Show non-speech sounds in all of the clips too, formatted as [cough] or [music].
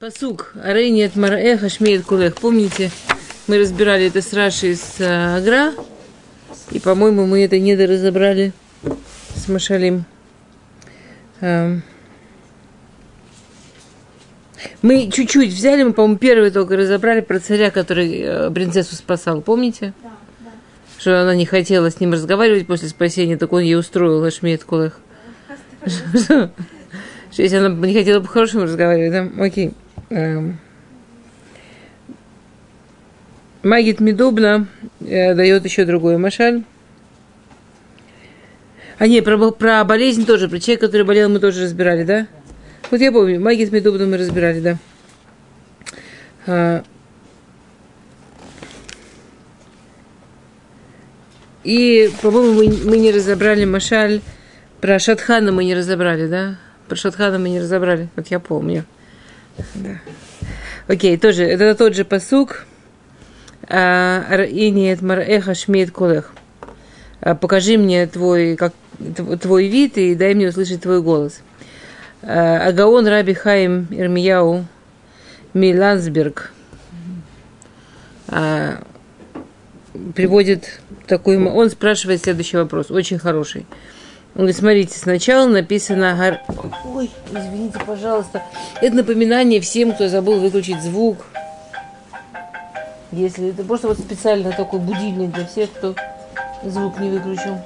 Посук. Арейнет мараэха шмеет кулех. Помните, мы разбирали это с Раши из э, Агра. И, по-моему, мы это недоразобрали с Машалим. Эм. Мы чуть-чуть взяли, мы, по-моему, первый только разобрали про царя, который э, принцессу спасал. Помните? Да, да. Что она не хотела с ним разговаривать после спасения, так он ей устроил Ашмеет Кулех. [laughs] Что если она не хотела по-хорошему разговаривать, да? Окей. Эм. Магит Медубна э, дает еще другой машаль. А не, про, про болезнь тоже, про человека, который болел, мы тоже разбирали, да? Вот я помню, Магит Медубна мы разбирали, да. А, и, по-моему, мы, мы не разобрали Машаль, про Шатхана мы не разобрали, да? Про Шатхана мы не разобрали, вот я помню. Да. Окей, тоже, это тот же посук. И нет марэха шмеет кулех. А, Покажи мне твой, как, твой вид и дай мне услышать твой голос. А, Агаон Раби Хаим Ирмияу Милансберг а, приводит такой... Он спрашивает следующий вопрос, очень хороший. Он говорит, смотрите, сначала написано... Гар... Ой, извините, пожалуйста. Это напоминание всем, кто забыл выключить звук. Если это просто вот специально такой будильник для всех, кто звук не выключил.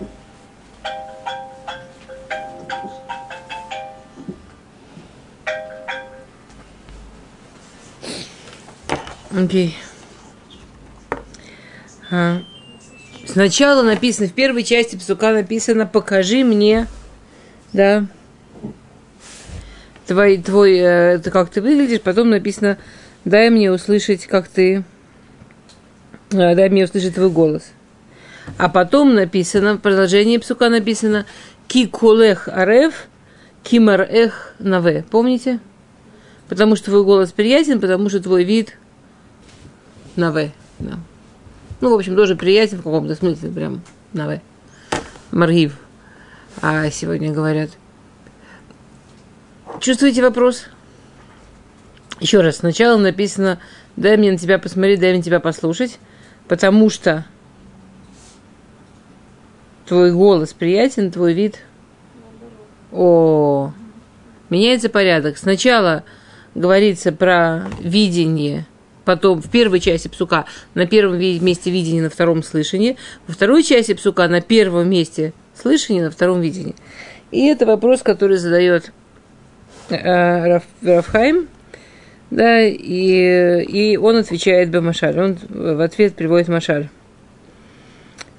Окей. А. Сначала написано, в первой части псука написано «покажи мне», да, твой, твой, э, как ты выглядишь, потом написано «дай мне услышать, как ты, э, дай мне услышать твой голос». А потом написано, в продолжении псука написано «ки кулех арев, кимар эх наве». Помните? Потому что твой голос приятен, потому что твой вид наве. Да. Ну, в общем, тоже приятен в каком-то смысле, прям наве. Маргив. А сегодня говорят. Чувствуете вопрос? Еще раз, сначала написано, дай мне на тебя посмотреть, дай мне тебя послушать, потому что твой голос приятен, твой вид. О, меняется порядок. Сначала говорится про видение, потом в первой части псука на первом месте видения, на втором слышании, во второй части псука на первом месте слышания, на втором видении. И это вопрос, который задает э, Раф, Рафхайм, да, и, и он отвечает Бамашаль, он в ответ приводит Машаль.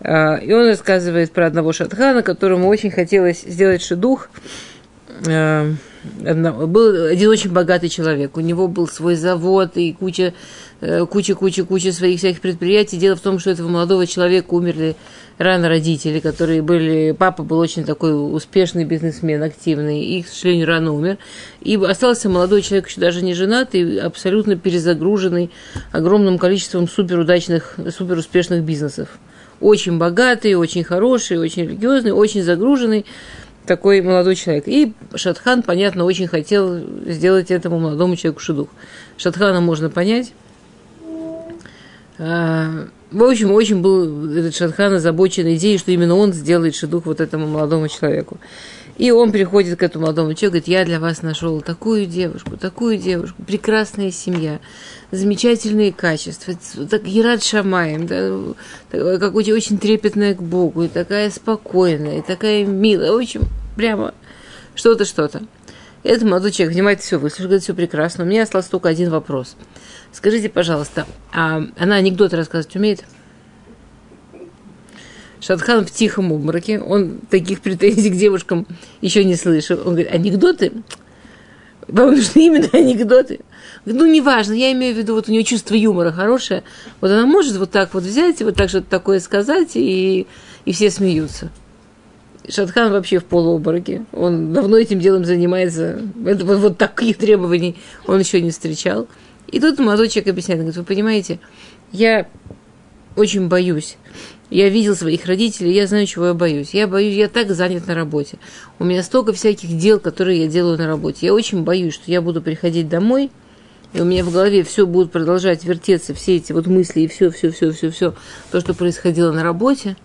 А, и он рассказывает про одного шатхана, которому очень хотелось сделать шедух. А, был один очень богатый человек. У него был свой завод и куча, э, куча, куча, куча своих всяких предприятий. Дело в том, что этого молодого человека умерли рано родители, которые были... Папа был очень такой успешный бизнесмен, активный, и, к сожалению, рано умер. И остался молодой человек, еще даже не женатый, абсолютно перезагруженный огромным количеством суперудачных, суперуспешных бизнесов очень богатый, очень хороший, очень религиозный, очень загруженный такой молодой человек. И Шатхан, понятно, очень хотел сделать этому молодому человеку шедух. Шатхана можно понять. А, в общем, очень был этот Шатхан озабочен идеей, что именно он сделает шедух вот этому молодому человеку. И он приходит к этому молодому человеку, говорит, я для вас нашел такую девушку, такую девушку, прекрасная семья, замечательные качества, так Ерат Шамаем, да, как очень, очень трепетная к Богу, и такая спокойная, и такая милая, общем, прямо что-то, что-то. Этот молодой человек внимательно все выслушал, говорит, все прекрасно. У меня остался только один вопрос. Скажите, пожалуйста, а она анекдоты рассказывать умеет? Шатхан в тихом обмороке, он таких претензий к девушкам еще не слышал. Он говорит, анекдоты? Вам нужны [laughs] именно анекдоты? Ну, неважно, я имею в виду, вот у нее чувство юмора хорошее. Вот она может вот так вот взять, вот так что-то такое сказать, и, и все смеются. Шатхан вообще в полуобмороке. Он давно этим делом занимается. Это, вот, вот таких требований он еще не встречал. И тут молодой человек объясняет, говорит, вы понимаете, я очень боюсь. Я видел своих родителей, я знаю, чего я боюсь. Я боюсь, я так занят на работе. У меня столько всяких дел, которые я делаю на работе. Я очень боюсь, что я буду приходить домой, и у меня в голове все будет продолжать вертеться, все эти вот мысли и все, все, все, все, все, то, что происходило на работе,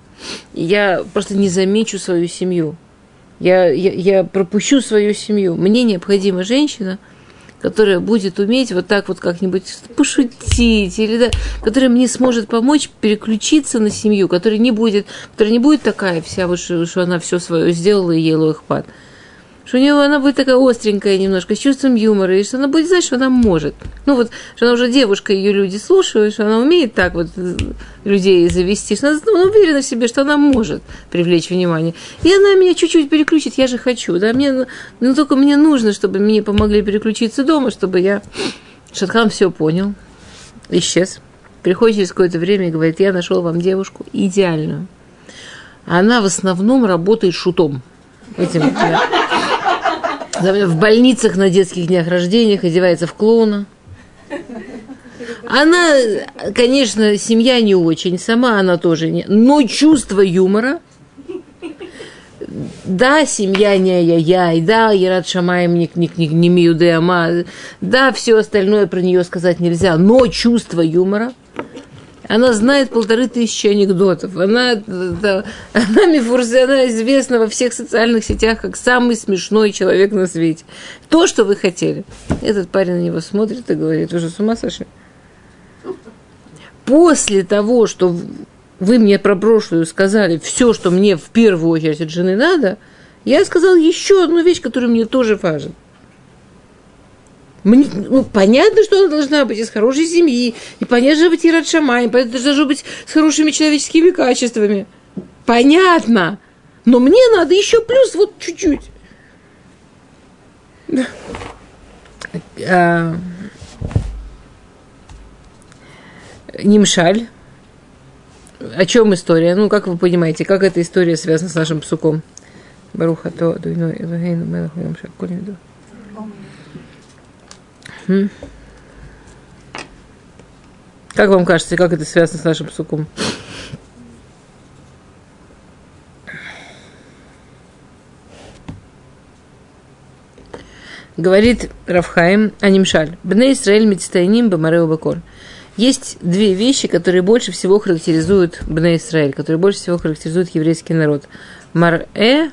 я просто не замечу свою семью. Я, я, я пропущу свою семью. Мне необходима женщина – которая будет уметь вот так вот как-нибудь пошутить, или да, которая мне сможет помочь переключиться на семью, которая не будет, которая не будет такая вся, вот, что, она все свое сделала и ела их пад что у нее она будет такая остренькая немножко, с чувством юмора, и что она будет знать, что она может. Ну вот, что она уже девушка, ее люди слушают, что она умеет так вот людей завести, что она, она уверена в себе, что она может привлечь внимание. И она меня чуть-чуть переключит, я же хочу, да, мне, ну только мне нужно, чтобы мне помогли переключиться дома, чтобы я... Шатхан все понял, исчез. Приходит через какое-то время и говорит, я нашел вам девушку идеальную. Она в основном работает шутом. Этим, в больницах на детских днях рождениях одевается в клоуна. Она, конечно, семья не очень, сама она тоже не, но чувство юмора. Да, семья не ай-яй-яй, да, Ярат Шамаем не, не, не, не Миюдеама, да, все остальное про нее сказать нельзя, но чувство юмора – она знает полторы тысячи анекдотов. Она, да, она, Мифурзе, она известна во всех социальных сетях как самый смешной человек на свете. То, что вы хотели. Этот парень на него смотрит и говорит, вы же с ума сошли? После того, что вы мне про прошлую сказали все, что мне в первую очередь от жены надо, я сказал еще одну вещь, которая мне тоже важна. Мне, ну, понятно, что она должна быть из хорошей семьи, и понятно, что быть Ират Шамай, понятно, что должна быть с хорошими человеческими качествами. Понятно. Но мне надо еще плюс вот чуть-чуть. А, Нимшаль. О чем история? Ну, как вы понимаете, как эта история связана с нашим псуком? Баруха то, дуйно, Элогейну, Мелаху, Ямшаль, Коль как вам кажется, как это связано с нашим суком? Говорит Рафхаим Анимшаль. Бне Исраэль мецтайним бамареу бакор. Есть две вещи, которые больше всего характеризуют Бне Исраэль, которые больше всего характеризуют еврейский народ. Мар-э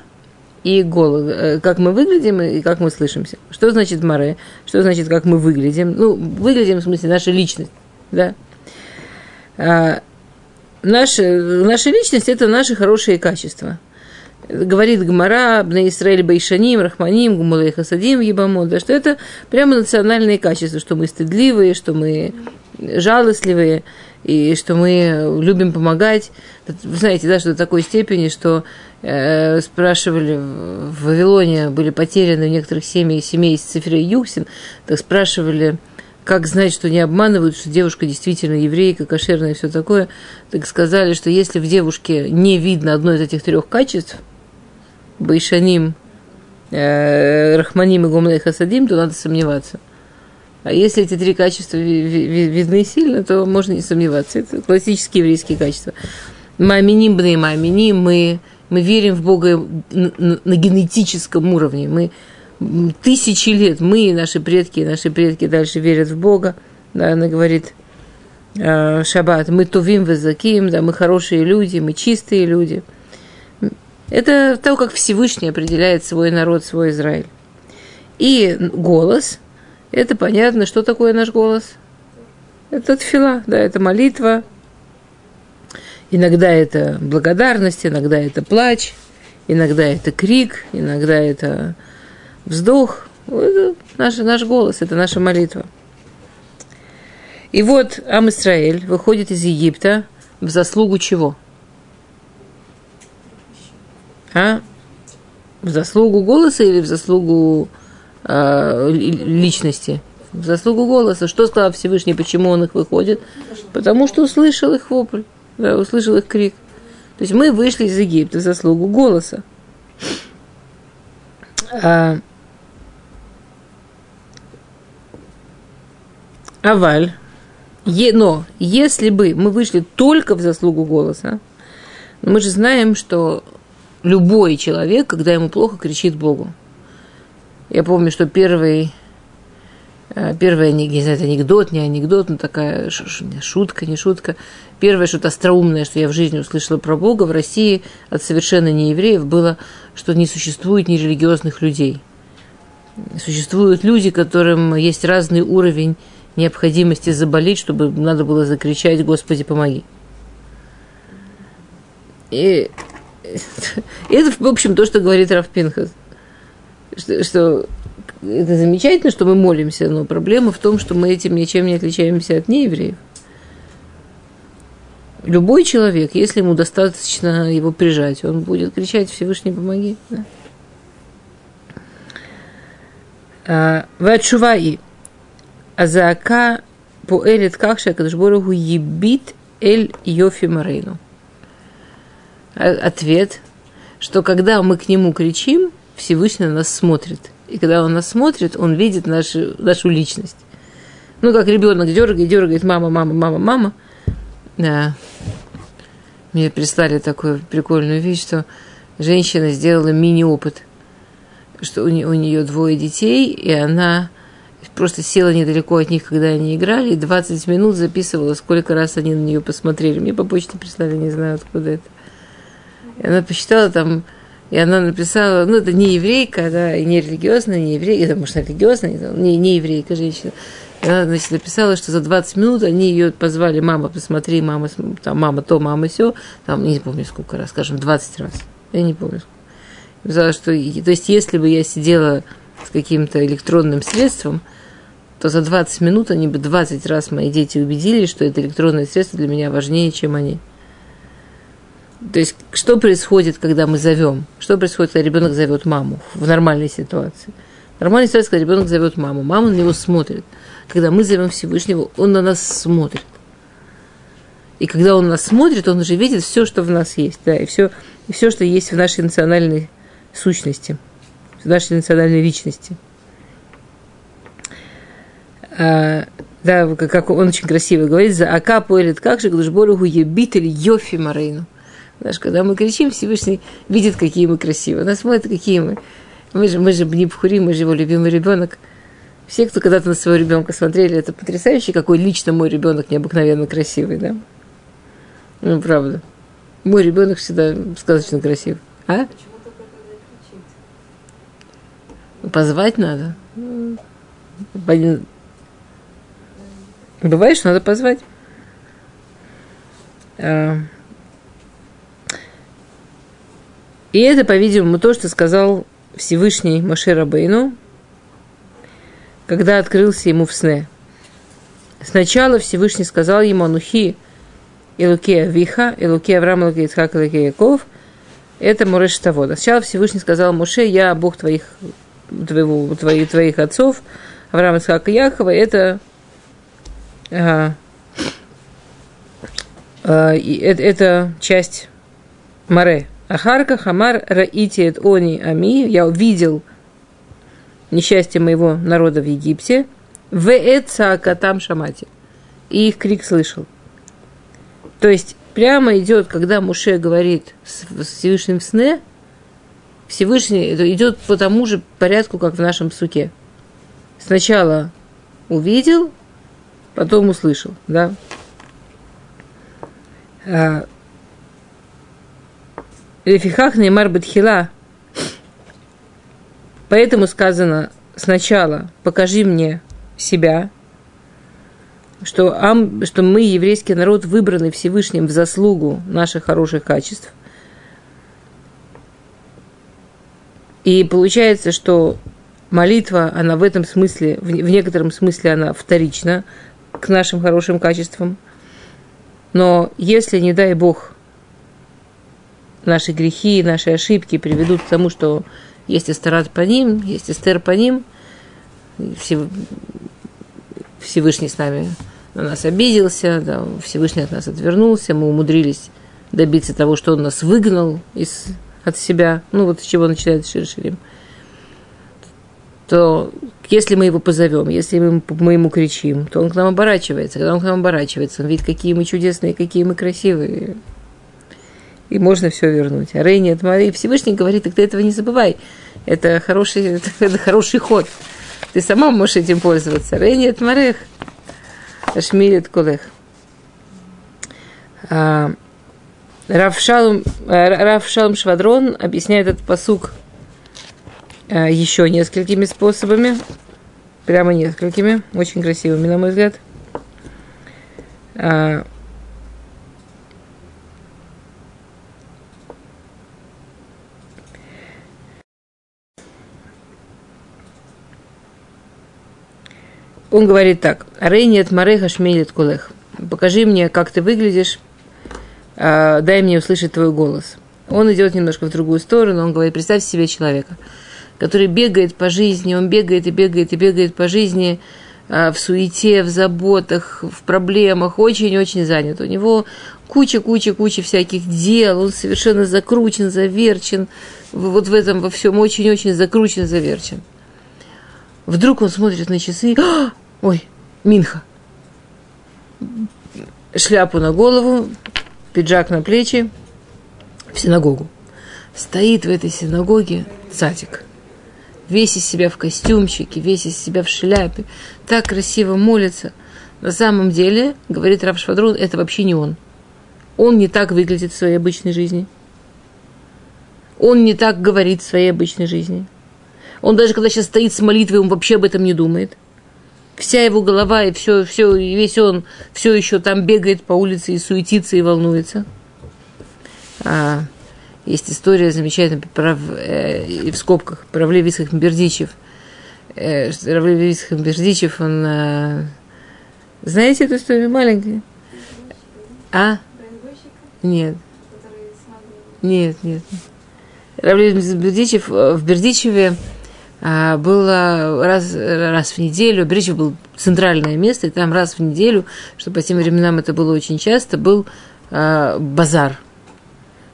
и голос, э, как мы выглядим и как мы слышимся. Что значит море? Что значит, как мы выглядим? Ну, выглядим в смысле наша личность, да? А, наша, наша личность – это наши хорошие качества. Говорит Гмара, Бна Исраэль Байшаним, Рахманим, Гумалей Хасадим, Ебамот, да, что это прямо национальные качества, что мы стыдливые, что мы жалостливые, и что мы любим помогать. Вы знаете, да, что до такой степени, что спрашивали в Вавилоне, были потеряны в некоторых семьях семей из Цифрей Юксин, так спрашивали, как знать, что не обманывают, что девушка действительно еврейка, кошерная и все такое, так сказали, что если в девушке не видно одно из этих трех качеств, Байшаним, э, Рахманим и Гомлей Хасадим, то надо сомневаться. А если эти три качества видны сильно, то можно не сомневаться. Это классические еврейские качества. Маминим бны маминим, мы мы верим в Бога на, генетическом уровне. Мы тысячи лет, мы, наши предки, наши предки дальше верят в Бога. Да, она говорит, э, Шаббат, мы тувим везаким, да, мы хорошие люди, мы чистые люди. Это то, как Всевышний определяет свой народ, свой Израиль. И голос, это понятно, что такое наш голос. Это тфила, да, это молитва, Иногда это благодарность, иногда это плач, иногда это крик, иногда это вздох. Это наш, наш голос, это наша молитва. И вот Ам Исраэль выходит из Египта в заслугу чего? А? В заслугу голоса или в заслугу э, личности? В заслугу голоса. Что сказал Всевышний, почему он их выходит? Потому что услышал их вопль услышал их крик. То есть мы вышли из Египта в заслугу голоса. А, Аваль. Е, но если бы мы вышли только в заслугу голоса, мы же знаем, что любой человек, когда ему плохо, кричит Богу. Я помню, что первый первое, не, не знаю, это анекдот, не анекдот, но такая шутка, не шутка. Первое что-то остроумное, что я в жизни услышала про Бога в России от совершенно неевреев, было, что не существует нерелигиозных людей. Существуют люди, которым есть разный уровень необходимости заболеть, чтобы надо было закричать «Господи, помоги». И [laughs] это, в общем, то, что говорит Раф Пинхас. Что, что это замечательно, что мы молимся, но проблема в том, что мы этим ничем не отличаемся от неевреев. Любой человек, если ему достаточно его прижать, он будет кричать «Всевышний, помоги». А, Ватшуваи. Азаака поэлит как шакадышборогу ебит эль йофи марейну. А, ответ, что когда мы к нему кричим, Всевышний на нас смотрит – и когда он нас смотрит, он видит нашу, нашу личность. Ну, как ребенок дергает, дергает, мама, мама, мама, мама. Да. Мне прислали такую прикольную вещь, что женщина сделала мини-опыт, что у нее, у нее двое детей, и она просто села недалеко от них, когда они играли, и 20 минут записывала, сколько раз они на нее посмотрели. Мне по почте прислали, не знаю, откуда это. И она посчитала там и она написала, ну, это не еврейка, да, и не религиозная, не еврейка, это, может, религиозная, не, не еврейка женщина. И она, значит, написала, что за 20 минут они ее позвали, мама, посмотри, мама, там, мама то, мама все, там, не помню сколько раз, скажем, 20 раз. Я не помню. Сказала, что, то есть, если бы я сидела с каким-то электронным средством, то за 20 минут они бы 20 раз мои дети убедились, что это электронное средство для меня важнее, чем они. То есть, что происходит, когда мы зовем? Что происходит, когда ребенок зовет маму в нормальной ситуации? Нормальная ситуация, когда ребенок зовет маму. Мама на него смотрит. Когда мы зовем Всевышнего, он на нас смотрит. И когда он нас смотрит, он уже видит все, что в нас есть, да, и все, и все, что есть в нашей национальной сущности, в нашей национальной личности. А, да, как он очень красиво говорит, за Ака поэлит как же, Глушборуху ебитель Йофи Марейну. Знаешь, когда мы кричим, Всевышний видит, какие мы красивые. Нас смотрит, какие мы. Мы же, мы же не Бхури, мы же его любимый ребенок. Все, кто когда-то на своего ребенка смотрели, это потрясающе, какой лично мой ребенок необыкновенно красивый, да? Ну, правда. Мой ребенок всегда сказочно красив. А? Позвать надо. Бывает, что надо позвать. А, И это, по-видимому, то, что сказал Всевышний Машер Бейну, когда открылся ему в сне. Сначала Всевышний сказал ему «Анухи Илуке Виха, Илуке Авраам, Илуке Ицхак, Илуке Яков». Это Муреш Тавода. Сначала Всевышний сказал Муше «Я Бог твоих, твоего, твоих, твоих отцов, Авраам, Ицхак и Якова». Это, а, а, это, это часть Море, Ахарка Хамар Раитиет Они Ами, я увидел несчастье моего народа в Египте, в Эцаакатам Шамати. И их крик слышал. То есть прямо идет, когда Муше говорит с Всевышним в сне, Всевышний идет по тому же порядку, как в нашем суке. Сначала увидел, потом услышал, да. Лефихах Неймар Бетхила. Поэтому сказано сначала покажи мне себя, что, ам, что мы, еврейский народ, выбраны Всевышним в заслугу наших хороших качеств. И получается, что молитва, она в этом смысле, в некотором смысле она вторична к нашим хорошим качествам. Но если, не дай Бог, наши грехи, наши ошибки приведут к тому, что есть эстерат по ним, есть эстер по ним, Всевышний с нами на нас обиделся, да, Всевышний от нас отвернулся, мы умудрились добиться того, что он нас выгнал из, от себя, ну вот с чего начинается Ширширим, то если мы его позовем, если мы, мы ему кричим, то он к нам оборачивается. Когда он к нам оборачивается, он видит, какие мы чудесные, какие мы красивые и можно все вернуть. А Рейни от Марии Всевышний говорит, так ты этого не забывай. Это хороший, [laughs] это, это хороший ход. Ты сама можешь этим пользоваться. Рейнет марех. Ашмилет колех. А, Рав Шалом, э, Рав Шалом Швадрон объясняет этот посук э, еще несколькими способами. Прямо несколькими. Очень красивыми, на мой взгляд. Он говорит так. Рейни от Мареха шмелит кулех. Покажи мне, как ты выглядишь, а, дай мне услышать твой голос. Он идет немножко в другую сторону, он говорит, представь себе человека, который бегает по жизни, он бегает и бегает и бегает по жизни а, в суете, в заботах, в проблемах, очень-очень занят. У него куча-куча-куча всяких дел, он совершенно закручен, заверчен, вот в этом во всем очень-очень закручен, заверчен. Вдруг он смотрит на часы, [gasps] ой, Минха. Шляпу на голову, пиджак на плечи, в синагогу. Стоит в этой синагоге цатик. Весь из себя в костюмчике, весь из себя в шляпе. Так красиво молится. На самом деле, говорит Раб Швадрон, это вообще не он. Он не так выглядит в своей обычной жизни. Он не так говорит в своей обычной жизни. Он даже когда сейчас стоит с молитвой, он вообще об этом не думает. Вся его голова и все, все, и весь он все еще там бегает по улице и суетится и волнуется. А, есть история замечательная про, э, в скобках про Влевицких Бердичев. Э, Равлевицких Бердичев, он... Э, знаете эту историю маленькая? А? Нет. Нет, нет. Равлевицких Бердичев в Бердичеве было раз, раз в неделю, Бридж был центральное место, и там раз в неделю, что по тем временам это было очень часто, был а, базар.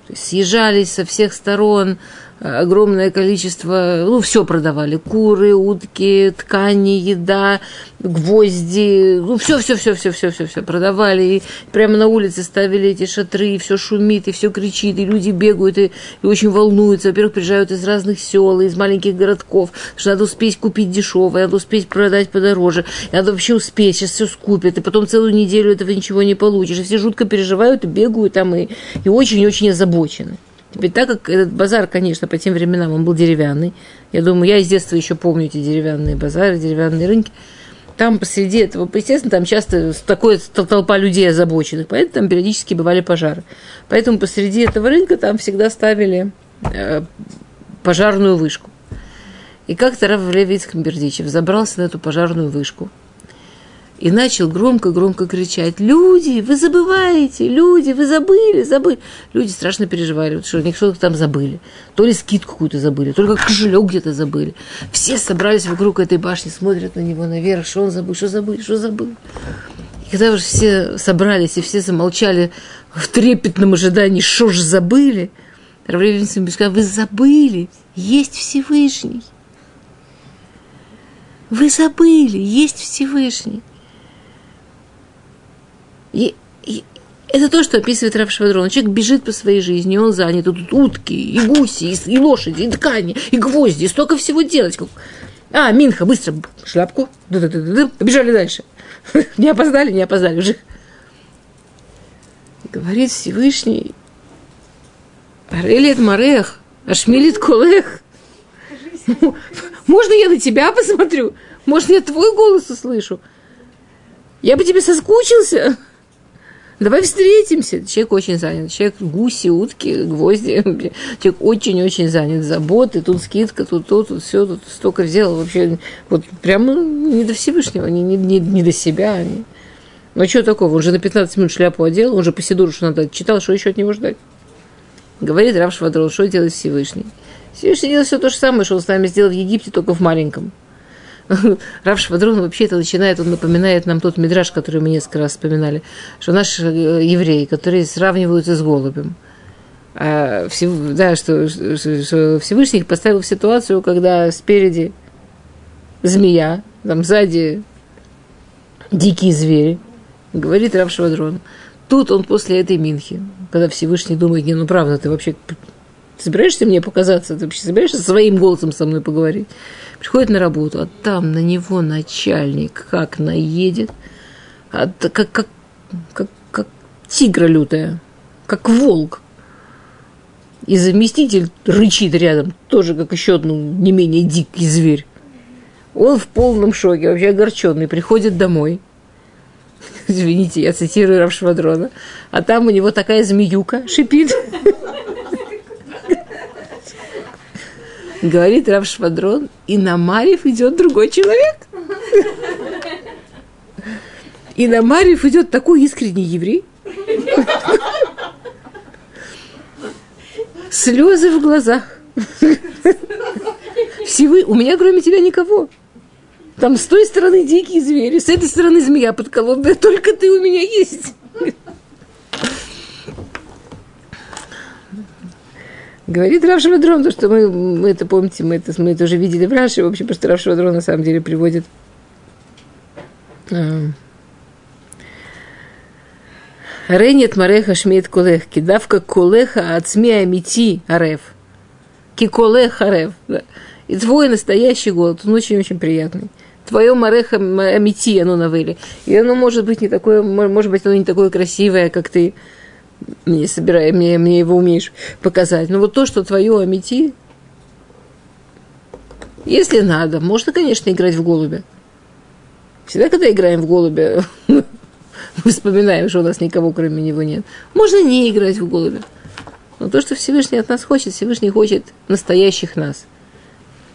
То есть съезжались со всех сторон, огромное количество, ну, все продавали. Куры, утки, ткани, еда, гвозди, ну, все, все, все, все, все, все, все продавали. И прямо на улице ставили эти шатры, и все шумит, и все кричит, и люди бегают, и, и очень волнуются. Во-первых, приезжают из разных сел, из маленьких городков, что надо успеть купить дешевое, надо успеть продать подороже, надо вообще успеть, сейчас все скупят, и потом целую неделю этого ничего не получишь. И все жутко переживают и бегают там, и, и очень-очень озабочены. Теперь, так как этот базар, конечно, по тем временам он был деревянный, я думаю, я из детства еще помню эти деревянные базары, деревянные рынки, там посреди этого, естественно, там часто такая толпа людей озабоченных, поэтому там периодически бывали пожары. Поэтому посреди этого рынка там всегда ставили э, пожарную вышку. И как-то Рав Левицкий Бердичев забрался на эту пожарную вышку – и начал громко-громко кричать, люди, вы забываете, люди, вы забыли, забыли. Люди страшно переживали, что они что-то там забыли. То ли скидку какую-то забыли, то ли кошелек где-то забыли. Все собрались вокруг этой башни, смотрят на него наверх, что он забыл, что забыл, что забыл. И когда уже все собрались и все замолчали в трепетном ожидании, что же забыли, Равлевин сказал, вы забыли, есть Всевышний. Вы забыли, есть Всевышний. И, и это то, что описывает Рав Швадрон. Человек бежит по своей жизни, он занят. Тут утки, и гуси, и, и лошади, и ткани, и гвозди, столько всего делать. А, Минха, быстро шляпку. Побежали дальше. [laughs] Не опоздали, не опоздали уже. Говорит Всевышний, Арелит Марех, Ашмилит Колех. Можно я на тебя посмотрю? Может, я твой голос услышу? Я бы тебе соскучился. Давай встретимся. Человек очень занят. Человек гуси, утки, гвозди. [laughs] Человек очень-очень занят. Заботы, тут скидка, тут то, тут все, тут столько взял. Вообще, вот прямо не до Всевышнего, не, не, не, не до себя. Не. Ну, что такого? Он же на 15 минут шляпу одел, он же по Сидуру, что надо, читал, что еще от него ждать. Говорит Рав Швадрон, что делает Всевышний? Всевышний делает все то же самое, что он с нами сделал в Египте, только в маленьком. [laughs] Рав Швадрон вообще это начинает, он напоминает нам тот мидраж, который мы несколько раз вспоминали, что наши э, евреи, которые сравниваются с голубем, а, да, что, что Всевышний их поставил в ситуацию, когда спереди змея, там сзади дикие звери, говорит Рав Швадрон. Тут он после этой Минхи, когда Всевышний думает, не, ну правда, ты вообще собираешься мне показаться? Ты вообще собираешься своим голосом со мной поговорить? Приходит на работу, а там на него начальник как наедет, а, как, как, как, как тигра лютая, как волк. И заместитель рычит рядом, тоже как еще одну не менее дикий зверь. Он в полном шоке, вообще огорченный, приходит домой. [laughs] Извините, я цитирую Равшвадрона. А там у него такая змеюка шипит. [laughs] Говорит Равшвадрон, и на Марьев идет другой человек. И на Марьев идет такой искренний еврей. Слезы в глазах. Всевы... У меня кроме тебя никого. Там с той стороны дикие звери, с этой стороны змея подколодная, только ты у меня есть. Говорит Рав Швадрон, то, что мы, мы это помните, мы это, мы это уже видели в Раше, в общем, потому что на самом деле приводит Ренет мареха шмеет колех, кидавка колеха от сми амити арев. Киколех арев. И твой настоящий голод, он очень-очень приятный твое мареха амити, оно навели. И оно может быть не такое, может быть, оно не такое красивое, как ты мне собирай, мне, мне его умеешь показать. Но вот то, что твое амити, если надо, можно, конечно, играть в голубя. Всегда, когда играем в голубя, [laughs] мы вспоминаем, что у нас никого кроме него нет. Можно не играть в голубя. Но то, что Всевышний от нас хочет, Всевышний хочет настоящих нас –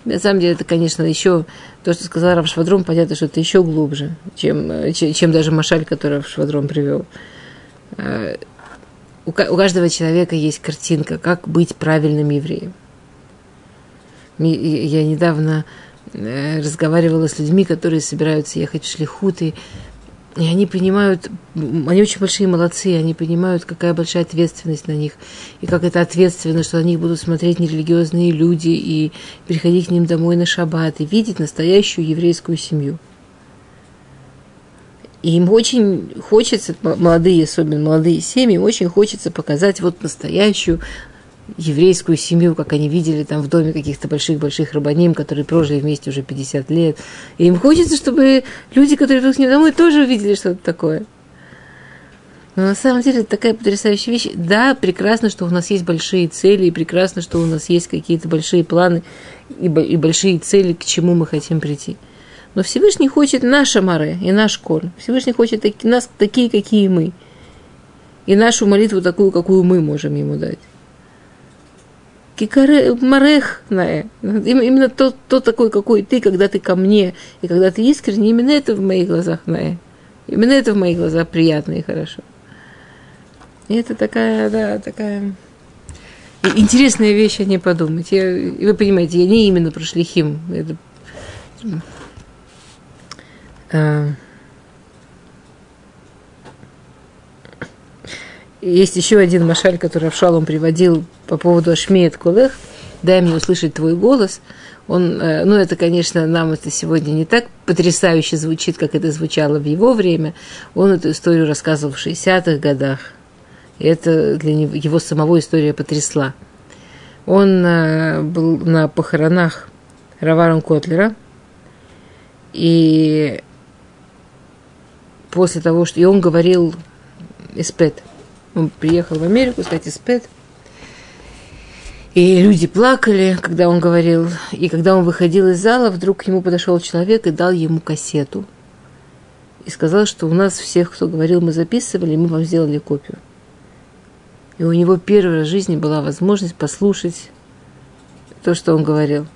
на самом деле, это, конечно, еще то, что сказал Рав Швадрон, понятно, что это еще глубже, чем, чем даже Машаль, который Рав Швадрон привел. У каждого человека есть картинка, как быть правильным евреем. Я недавно э, разговаривала с людьми, которые собираются ехать в Шлихуты, и они понимают, они очень большие молодцы, они понимают, какая большая ответственность на них, и как это ответственно, что на них будут смотреть нерелигиозные люди, и приходить к ним домой на шаббат, и видеть настоящую еврейскую семью. И им очень хочется, молодые, особенно молодые семьи, очень хочется показать вот настоящую еврейскую семью, как они видели там в доме каких-то больших-больших рабаним, которые прожили вместе уже 50 лет. И им хочется, чтобы люди, которые придут к ним домой, тоже увидели что-то такое. Но на самом деле это такая потрясающая вещь. Да, прекрасно, что у нас есть большие цели, и прекрасно, что у нас есть какие-то большие планы и, и большие цели, к чему мы хотим прийти. Но Всевышний хочет наша Маре и наш Коль. Всевышний хочет таки, нас такие, какие мы. И нашу молитву такую, какую мы можем ему дать. Кикаре, марех, именно то, то такой, какой ты, когда ты ко мне, и когда ты искренне, именно это в моих глазах, Нае. Именно это в моих глазах приятно и хорошо. И это такая, да, такая интересная вещь, а не подумать. Я, вы понимаете, я не именно про шлихим. Это, Есть еще один машаль, который Авшалом приводил по поводу Ашмеет Кулех. Дай мне услышать твой голос. Он, э, ну, это, конечно, нам это сегодня не так потрясающе звучит, как это звучало в его время. Он эту историю рассказывал в 60-х годах. И это для него, его самого история потрясла. Он э, был на похоронах Раваром Котлера. И после того, что... И он говорил Эспет – он приехал в Америку, сказать, из ПЭТ. И люди плакали, когда он говорил. И когда он выходил из зала, вдруг к нему подошел человек и дал ему кассету. И сказал, что у нас всех, кто говорил, мы записывали, мы вам сделали копию. И у него первый раз в жизни была возможность послушать то, что он говорил.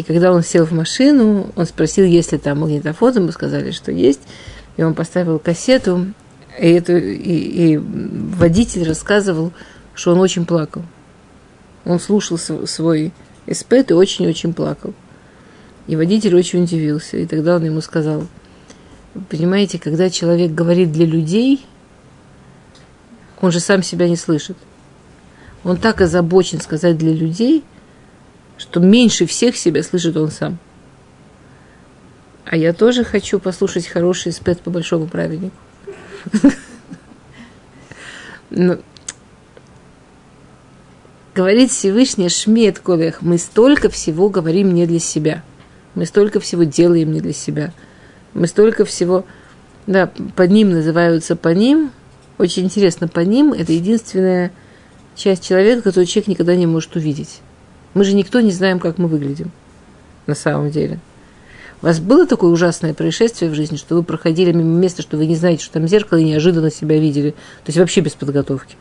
И когда он сел в машину, он спросил, есть ли там магнитофон, ему сказали, что есть. И он поставил кассету, и, это, и, и водитель рассказывал, что он очень плакал. Он слушал свой эспет и очень-очень плакал. И водитель очень удивился. И тогда он ему сказал, понимаете, когда человек говорит для людей, он же сам себя не слышит. Он так озабочен сказать для людей, что меньше всех себя слышит он сам. А я тоже хочу послушать хороший спет по большому праведнику. [laughs] Ну, Говорит Всевышний Шмет Колех, мы столько всего говорим не для себя. Мы столько всего делаем не для себя. Мы столько всего... Да, под ним называются по ним. Очень интересно, по ним это единственная часть человека, которую человек никогда не может увидеть. Мы же никто не знаем, как мы выглядим на самом деле. У вас было такое ужасное происшествие в жизни, что вы проходили мимо места, что вы не знаете, что там зеркало, и неожиданно себя видели. То есть вообще без подготовки.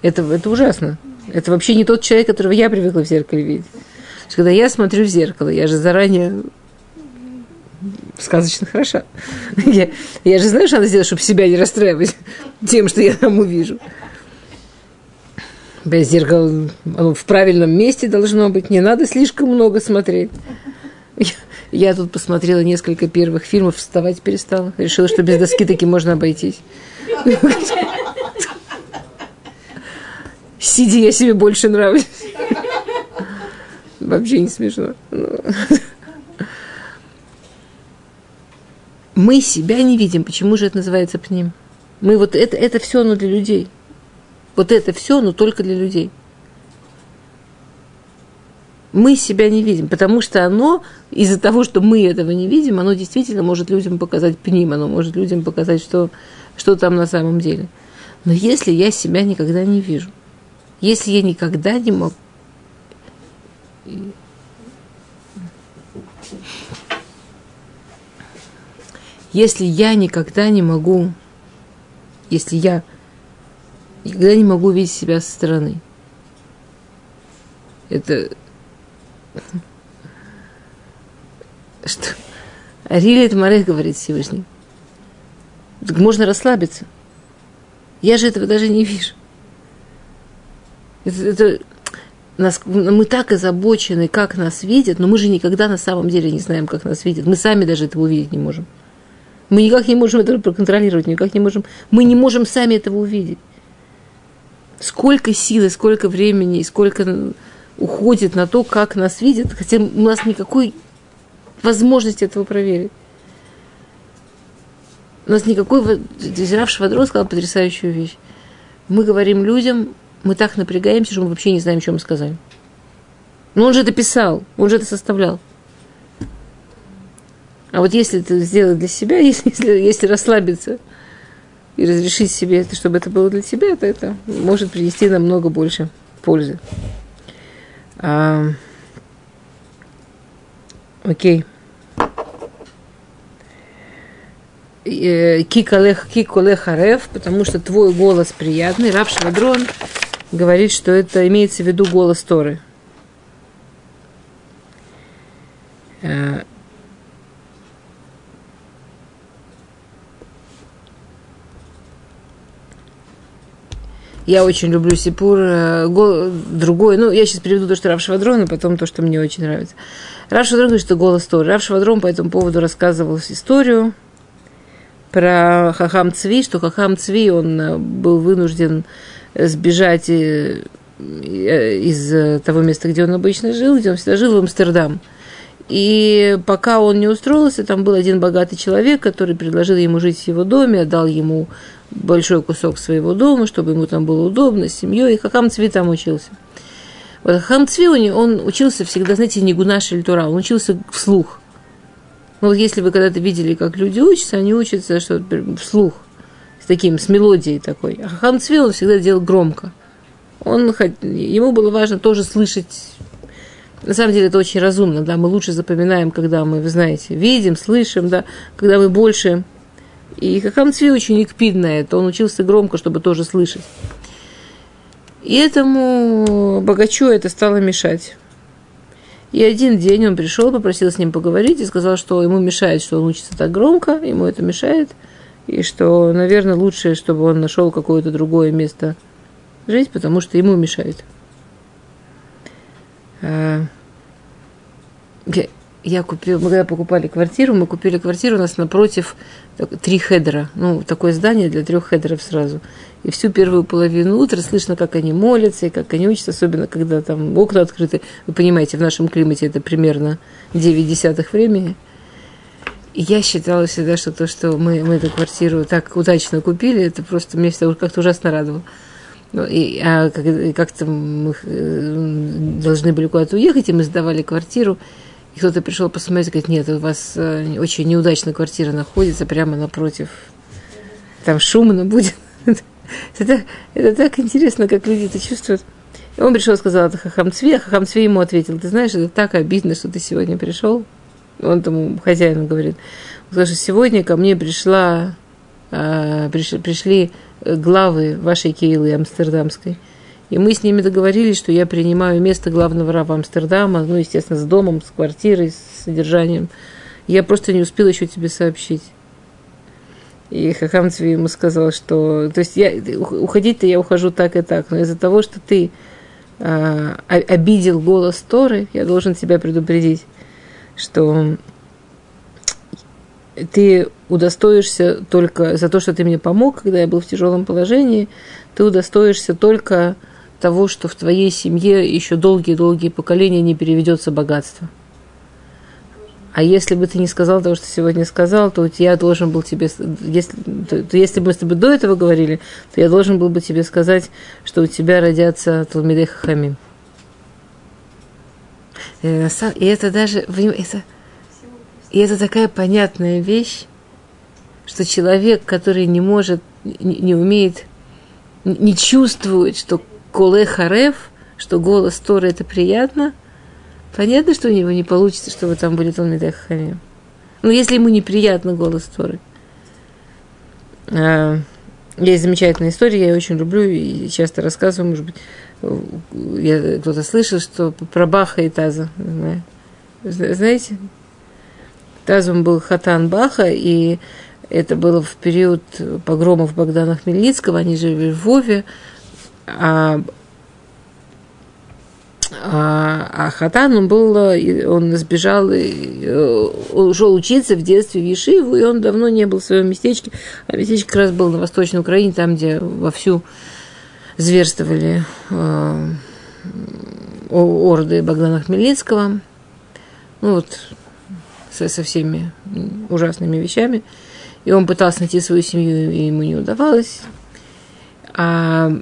Это, это ужасно. Это вообще не тот человек, которого я привыкла в зеркале видеть. То есть, когда я смотрю в зеркало, я же заранее сказочно хороша. [laughs] Я, я же знаю, что надо сделать, чтобы себя не расстраивать [laughs] тем, что я там увижу. Зеркало оно в правильном месте должно быть, не надо слишком много смотреть. Я тут посмотрела несколько первых фильмов, вставать перестала. Решила, что без доски таки можно обойтись. Сиди, я себе больше нравлюсь. Вообще не смешно. Мы себя не видим. Почему же это называется пним? Мы вот это, это все оно для людей. Вот это все, но только для людей. Мы себя не видим, потому что оно, из-за того, что мы этого не видим, оно действительно может людям показать пним, оно может людям показать, что, что там на самом деле. Но если я себя никогда не вижу, если я никогда не могу... Если я никогда не могу, если я никогда не могу видеть себя со стороны, это... [laughs] Что? Арилит Марес говорит Всевышний. Так можно расслабиться. Я же этого даже не вижу. Это, это, нас, мы так озабочены, как нас видят, но мы же никогда на самом деле не знаем, как нас видят. Мы сами даже этого увидеть не можем. Мы никак не можем это проконтролировать, никак не можем. Мы не можем сами этого увидеть. Сколько силы, сколько времени сколько уходит на то, как нас видят, хотя у нас никакой возможности этого проверить. У нас никакой... Зирав Швадро сказал потрясающую вещь. Мы говорим людям, мы так напрягаемся, что мы вообще не знаем, что мы сказали. Но он же это писал, он же это составлял. А вот если это сделать для себя, если, [laughs] если, если расслабиться и разрешить себе чтобы это было для тебя, то это может принести намного больше пользы. А, окей. Э, киколех, киколех арев, потому что твой голос приятный. Рав Швадрон говорит, что это имеется в виду голос Торы. Я очень люблю Сипур, э, другой, ну, я сейчас приведу то, что Рав Швадрон, а потом то, что мне очень нравится. Рав Швадрон говорит, что голос Торы. Рав Швадрон по этому поводу рассказывал историю про Хахам Цви, что Хахам Цви, он был вынужден сбежать э, из того места, где он обычно жил, где он всегда жил, в Амстердам. И пока он не устроился, там был один богатый человек, который предложил ему жить в его доме, отдал ему большой кусок своего дома, чтобы ему там было удобно, с семьей, и Хахам Цви там учился. Вот Хахам Цви, он учился всегда, знаете, не гунаш или тура, он учился вслух. Ну, вот если вы когда-то видели, как люди учатся, они учатся что вслух с таким, с мелодией такой. А Хахам Цви он всегда делал громко. Он, ему было важно тоже слышать. На самом деле это очень разумно, да, мы лучше запоминаем, когда мы, вы знаете, видим, слышим, да, когда мы больше... И Хахам Цви очень экпид на это, он учился громко, чтобы тоже слышать. И этому богачу это стало мешать. И один день он пришел, попросил с ним поговорить и сказал, что ему мешает, что он учится так громко, ему это мешает – и что, наверное, лучше, чтобы он нашел какое-то другое место жить, потому что ему мешает. Я купил, мы когда покупали квартиру, мы купили квартиру у нас напротив три хедера, ну, такое здание для трех хедеров сразу. И всю первую половину утра слышно, как они молятся и как они учатся, особенно когда там окна открыты. Вы понимаете, в нашем климате это примерно 9 десятых времени – я считала всегда, что то, что мы, мы эту квартиру так удачно купили, это просто меня всегда как-то ужасно радовало. Ну, и, а как, как-то мы э, должны были куда-то уехать, и мы сдавали квартиру. И кто-то пришел посмотреть, говорит, нет, у вас э, очень неудачная квартира находится прямо напротив. Там шумно будет. [laughs] это, это так интересно, как люди это чувствуют. И он пришел сказал это Хахамцве, а Хахамцве ему ответил, ты знаешь, это так обидно, что ты сегодня пришел. Он тому хозяину говорит, потому что сегодня ко мне пришла, пришли, пришли главы вашей Кейлы амстердамской. И мы с ними договорились, что я принимаю место главного раба Амстердама, ну, естественно, с домом, с квартирой, с содержанием. Я просто не успела еще тебе сообщить. И Хахам Цви ему сказал, что... То есть я, уходить-то я ухожу так и так, но из-за того, что ты э, обидел голос Торы, я должен тебя предупредить, что ты удостоишься только за то, что ты мне помог, когда я был в тяжелом положении, ты удостоишься только того, что в твоей семье еще долгие-долгие поколения не переведется богатство. А если бы ты не сказал того, что сегодня сказал, то я должен был тебе, если, то, то если бы мы с тобой до этого говорили, то я должен был бы тебе сказать, что у тебя родятся Талмидей Хахамим. Э, и это даже, это, и это такая понятная вещь, что человек, который не может, не, не умеет, не чувствует, что коле харев, что голос Торы это приятно, понятно, что у него не получится, чтобы там были Талмидей Хахамим. Ну, если ему неприятно голос Торы. А, есть замечательная история, я ее очень люблю и часто рассказываю, может быть, я, кто-то слышал, что про Баха и Таза, знаете? Тазом был Хатан Баха, и это было в период погромов Богдана Хмельницкого, они жили в Львове, а, а, а Хатан, он был, он сбежал, ушел учиться в детстве в Ешиву, и он давно не был в своем местечке, а местечко как раз было на Восточной Украине, там, где вовсю зверствовали э, орды Богдана Хмельницкого. Ну вот, со, со всеми ужасными вещами. И он пытался найти свою семью, и ему не удавалось. А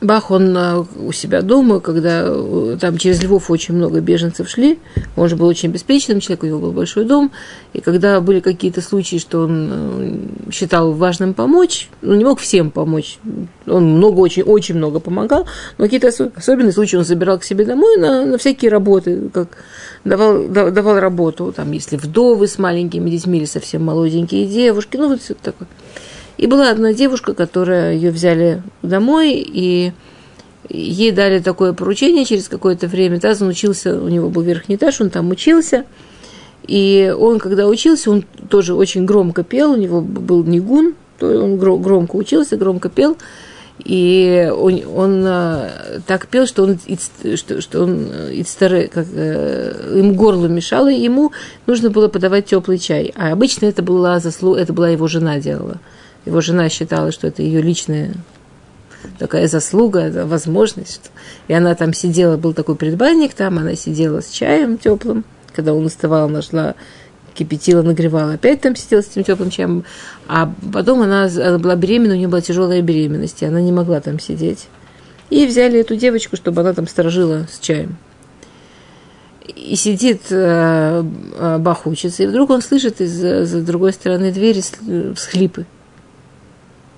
Бах, он а, у себя дома, когда э, там через Львов очень много беженцев шли, он же был очень обеспеченным человеком, у него был большой дом, и когда были какие-то случаи, что он э, считал важным помочь, ну, не мог всем помочь, он много, очень, очень много помогал, но какие-то особенные случаи он забирал к себе домой на, на всякие работы, как давал, давал работу, там, если вдовы с маленькими детьми или совсем молоденькие девушки, ну, вот все такое. И была одна девушка, которая ее взяли домой, и ей дали такое поручение через какое-то время. Таз он учился, у него был верхний этаж, он там учился. И он, когда учился, он тоже очень громко пел, у него был нигун, он громко учился, громко пел. И он, он а, так пел, что он, что, что он как, э, им горло мешало, и ему нужно было подавать теплый чай. А обычно это была, заслу, это была его жена делала. Его жена считала, что это ее личная такая заслуга, возможность. И она там сидела, был такой предбанник там, она сидела с чаем теплым. Когда он остывал, нашла кипятила, нагревала, опять там сидела с этим теплым чаем. А потом она, она была беременна, у нее была тяжелая беременность, и она не могла там сидеть. И взяли эту девочку, чтобы она там сторожила с чаем. И сидит э, э, Бах учится, и вдруг он слышит из-за другой стороны двери всхлипы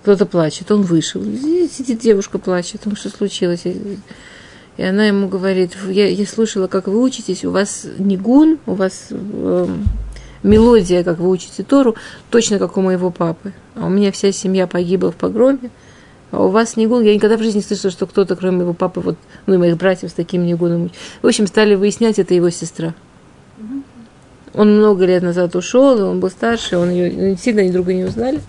кто-то плачет, он вышел, сидит девушка плачет, потому что случилось. И она ему говорит, я, я слушала, как вы учитесь, у вас не гун, у вас э, мелодия, как вы учите Тору, точно как у моего папы. А у меня вся семья погибла в погроме, а у вас не гун. Я никогда в жизни не слышала, что кто-то, кроме моего папы, вот, ну и моих братьев с таким негуном. В общем, стали выяснять, это его сестра. Он много лет назад ушел, он был старше, он ее сильно они друга не узнали.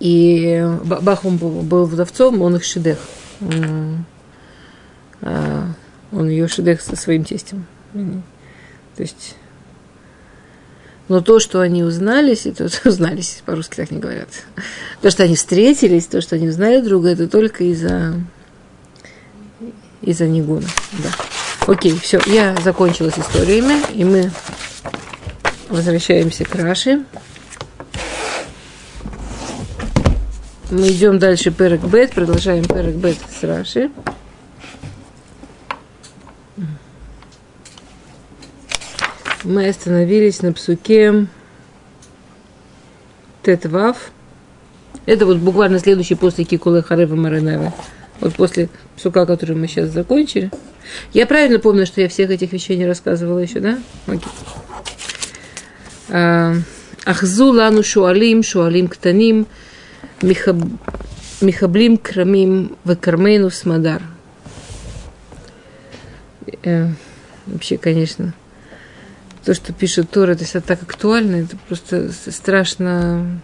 И Бахум был вдовцом, он их шедех. А, он ее шедех со своим тестем. То есть но то, что они узнались, и то, что [laughs] узнались, по-русски так не говорят, то, что они встретились, то, что они узнали друга, это только из-за из-за Нигуна. Да. Окей, все, я закончила с историями, и мы возвращаемся к Раши. Мы идем дальше Перек Бет, продолжаем Перек Бет с Раши. Мы остановились на псуке Тетвав. Это вот буквально следующий после Кикулы Харева Маренева. Вот после псука, который мы сейчас закончили. Я правильно помню, что я всех этих вещей не рассказывала еще, да? Окей. А, Ахзу лану шуалим, шуалим ктаним, михаблим крамим векармейну смадар. Э, вообще, конечно, то, что пишет Тора, это все так актуально, это просто страшно.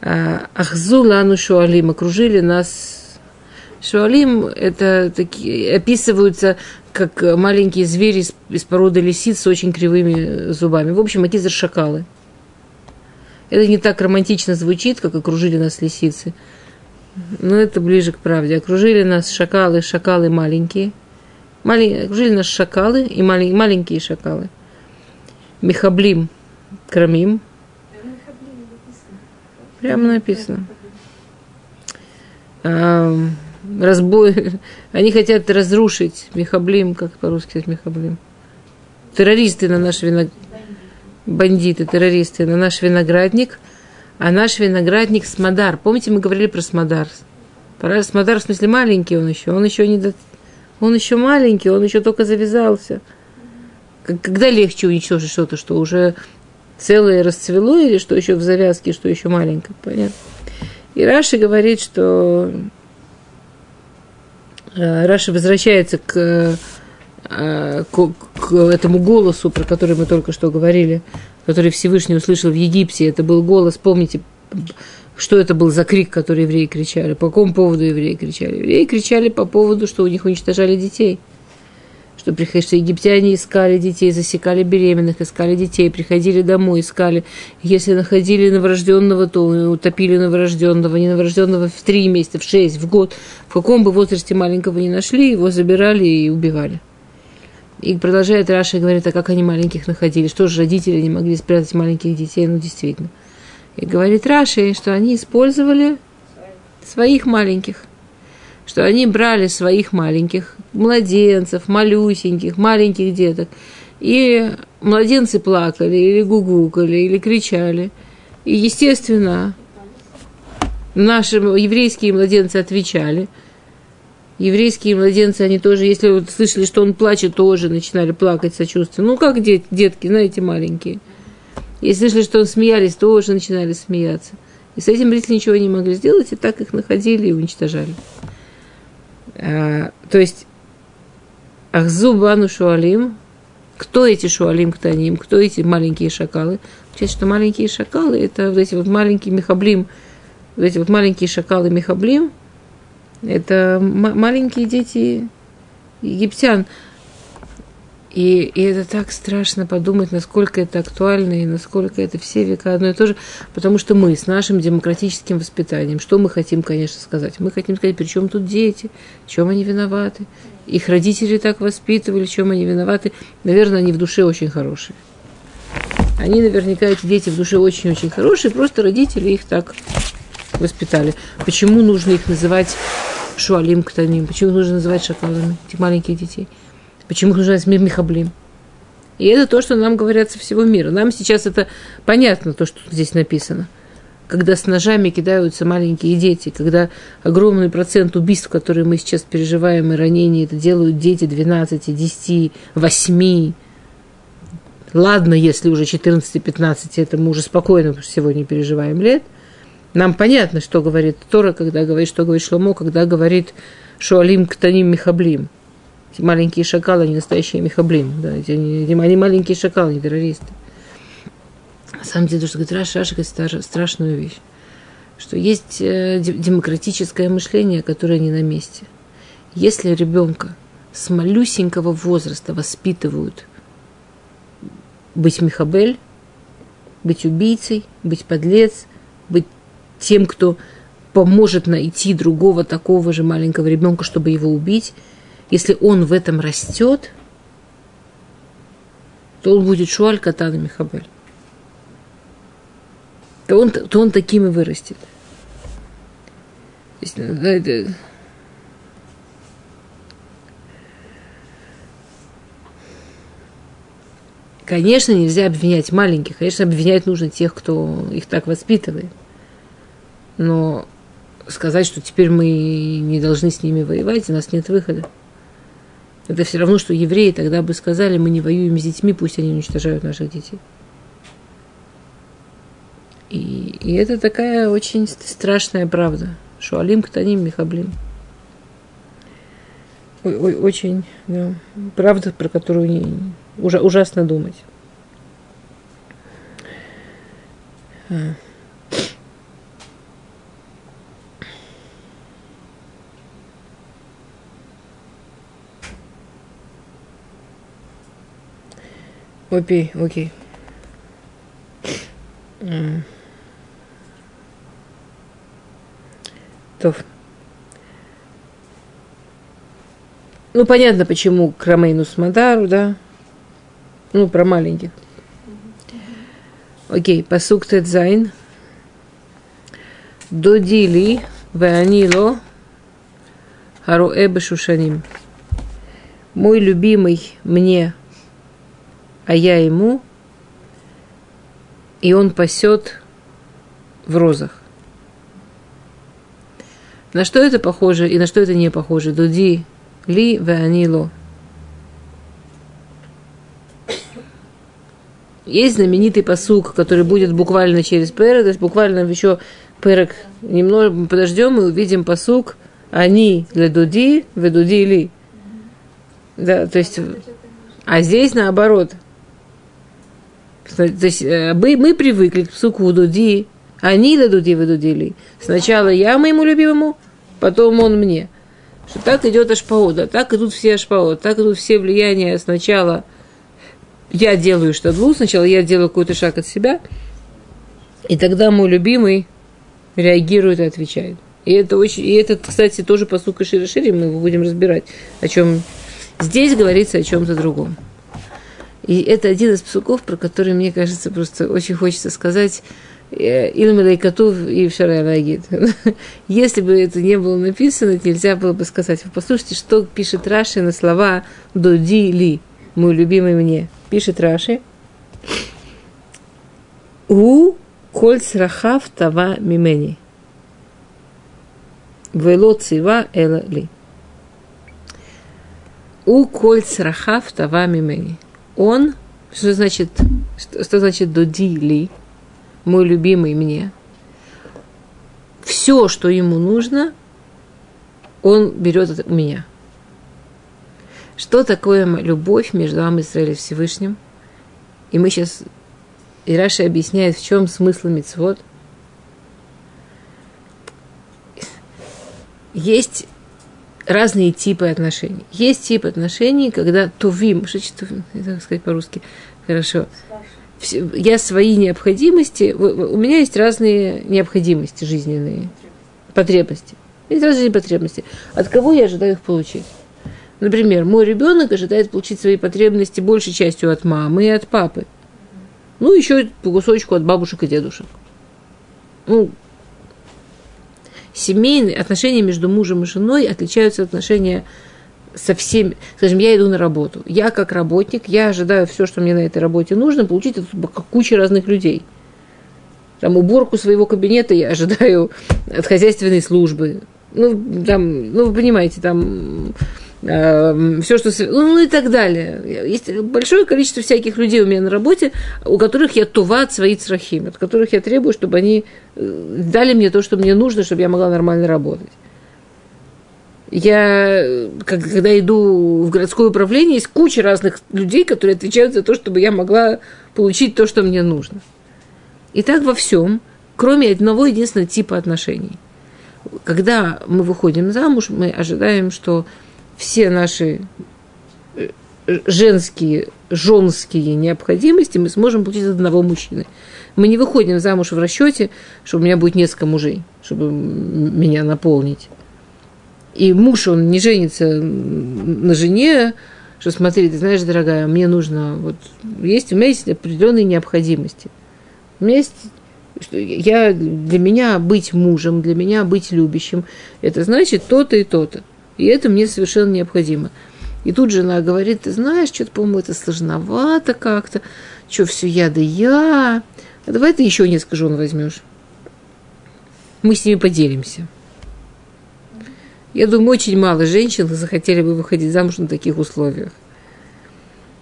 А, Ахзу лану шуалим, окружили нас Шуалим это такие, описываются как маленькие звери из, из породы лисиц с очень кривыми зубами. В общем, акизер шакалы. Это не так романтично звучит, как окружили нас лисицы. Но это ближе к правде. Окружили нас шакалы, шакалы маленькие. Малень... Окружили нас шакалы и малень... маленькие шакалы. Михаблим, крамим. Прямо написано. А, разбой... [laughs] Они хотят разрушить Михаблим, как по-русски сказать Михаблим. Террористы на наш виноградник. Бандиты, террористы на наш виноградник, а наш виноградник Смодар. Помните, мы говорили про Смодар? Смодар в смысле маленький он еще, он еще не до... Он еще маленький, он еще только завязался. Когда легче уничтожить что-то, что уже целое расцвело, или что еще в завязке, что еще маленькое, понятно? И Раши говорит, что Э, Раша возвращается к, э, к этому голосу, про который мы только что говорили, который Всевышний услышал в Египте. Это был голос, помните, что это был за крик, который евреи кричали? По какому поводу евреи кричали? Евреи кричали по поводу, что у них уничтожали детей – что, что египтяне искали детей, засекали беременных, искали детей, приходили домой, искали. Если находили новорожденного, то утопили новорожденного, не новорожденного в три месяца, в шесть, в год. В каком бы возрасте маленького не нашли, его забирали и убивали. И продолжает Раша и говорит, а как они маленьких находили? Что же родители не могли спрятать маленьких детей? Ну, действительно. И говорит Раша, что они использовали своих маленьких что они брали своих маленьких младенцев, малюсеньких, маленьких деток, и младенцы плакали, или гугукали, или кричали. И, естественно, наши еврейские младенцы отвечали. Еврейские младенцы, они тоже, если вот слышали, что он плачет, тоже начинали плакать сочувствие. Ну, как дет, детки, знаете, маленькие. Если слышали, что он смеялись, тоже начинали смеяться. И с этим родители ничего не могли сделать, и так их находили и уничтожали. А, то есть Ахзу бану шуалим. Кто эти шуалим ктаним? Кто эти маленькие шакалы? Получается, что маленькие шакалы – это вот эти вот маленькие мехаблим, вот эти вот маленькие шакалы мехаблим, это маленькие дети египтян. И, и это так страшно подумать, насколько это актуально и насколько это все века одно и то же, потому что мы с нашим демократическим воспитанием, что мы хотим, конечно, сказать? Мы хотим сказать, при чем тут дети, в чем они виноваты? Их родители так воспитывали, в чем они виноваты? Наверное, они в душе очень хорошие. Они наверняка, эти дети в душе очень-очень хорошие, просто родители их так воспитали. Почему нужно их называть шуалим ктаним? Почему нужно называть шакалами, этих маленьких детей? Почему их нужно называть Михаблим? И это то, что нам говорят со всего мира. Нам сейчас это понятно, то, что здесь написано. Когда с ножами кидаются маленькие дети, когда огромный процент убийств, которые мы сейчас переживаем, и ранений, это делают дети 12, 10, 8. Ладно, если уже 14-15, это мы уже спокойно сегодня переживаем лет. Нам понятно, что говорит Тора, когда говорит, что говорит Шломо, когда говорит שועלים קטנים מחבלים – эти маленькие шакалы, они настоящие מחבלים. Да, они, они маленькие шакалы, не террористы. На самом деле, то, что говорит Раши, Раши говорит страшную вещь. Что есть э, демократическое мышление, которое не на месте. Если ребенка с малюсенького возраста воспитывают быть Михабель, быть убийцей, быть подлец, тем, кто поможет найти другого такого же маленького ребенка, чтобы его убить – если он в этом растет, то он будет Шуаль Катана Михабель. То он, то он таким и вырастет. это... Конечно, нельзя обвинять маленьких, конечно, обвинять нужно тех, кто их так воспитывает. Но сказать, что теперь мы не должны с ними воевать, у нас нет выхода. Это все равно, что евреи тогда бы сказали, мы не воюем с детьми, пусть они уничтожают наших детей. И, и это такая очень страшная правда. Шуалим ктаним михаблим. Ой, ой, очень, да, правда, про которую не, ужа, ужасно думать. Окей, окей. То. Ну, понятно, почему к Ромейну Смадару, да? Ну, про маленьких. Окей, посук Тедзайн. Додили веанило харуэбе шушаним. Мой любимый мне а я ему, и он пасет в розах. На что это похоже и на что это не похоже? Дуди ли веанило. Есть знаменитый посук, который будет буквально через перек, то есть буквально еще перек немного подождем и увидим посук они для дуди, ведуди ли. Да, то есть, а здесь наоборот – то есть э, мы, мы привыкли к псуку дуди, они да дуди выдудили. Сначала я моему любимому, потом он мне. Что так идет ашпаот, да, так идут все ашпаот, так идут все влияния сначала я делаю что-то, сначала я делаю какой-то шаг от себя, и тогда мой любимый реагирует и отвечает. И это очень, и это, кстати, тоже по сука шире шире мы будем разбирать, о чем здесь говорится о чем-то другом. И это один из псуков, про который, мне кажется, просто очень хочется сказать э, Ильмелей Катув и Шаралагид. [laughs] Если бы это не было написано, нельзя было бы сказать. Вы послушайте, что пишет Раши на слова «доди ли», мой любимый мне. Пишет Раши. У коль срахав тава мимени. Вело цива эла ли. У коль срахав тава мимени он, что значит, что, что значит додили, мой любимый мне, все, что ему нужно, он берет у меня. Что такое любовь между Ам Израилем и Всевышним? И мы сейчас, и Раша объясняет, в чем смысл мецвод. Есть разные типы отношений. Есть тип отношений, когда тувим, что тувим, так сказать по-русски, хорошо. Я свои необходимости, у меня есть разные необходимости жизненные, потребности. Есть разные потребности. От кого я ожидаю их получить? Например, мой ребенок ожидает получить свои потребности большей частью от мамы и от папы. Ну, еще по кусочку от бабушек и дедушек. Ну, семейные отношения между мужем и женой отличаются от отношения со всеми, скажем, я иду на работу, я как работник, я ожидаю все, что мне на этой работе нужно, получить от кучи разных людей. Там уборку своего кабинета я ожидаю от хозяйственной службы. Ну, там, ну, вы понимаете, там все, что... Ну, и так далее. Есть большое количество всяких людей у меня на работе, у которых я туват свои црахим, от которых я требую, чтобы они э, дали мне то, что мне нужно, чтобы я могла нормально работать. Я, когда иду в городское управление, есть куча разных людей, которые отвечают за то, чтобы я могла получить то, что мне нужно. И так во всем, кроме одного единственного типа отношений. Когда мы выходим замуж, мы ожидаем, что все наши э, женские, женские необходимости мы сможем получить от одного мужчины. Мы не выходим замуж в расчете, что у меня будет несколько мужей, чтобы меня наполнить. И муж, он не женится на жене, что смотри, ты знаешь, дорогая, мне нужно, вот, есть, у меня есть определенные необходимости. У меня есть я, для меня быть мужем, для меня быть любящим, это значит то-то и то-то. И это мне совершенно необходимо. И тут жена говорит, ты знаешь, что-то, по-моему, это сложновато как-то, что все я да я. А давай ты еще несколько жен возьмешь. Мы с ними поделимся. Я думаю, очень мало женщин захотели бы выходить замуж на таких условиях.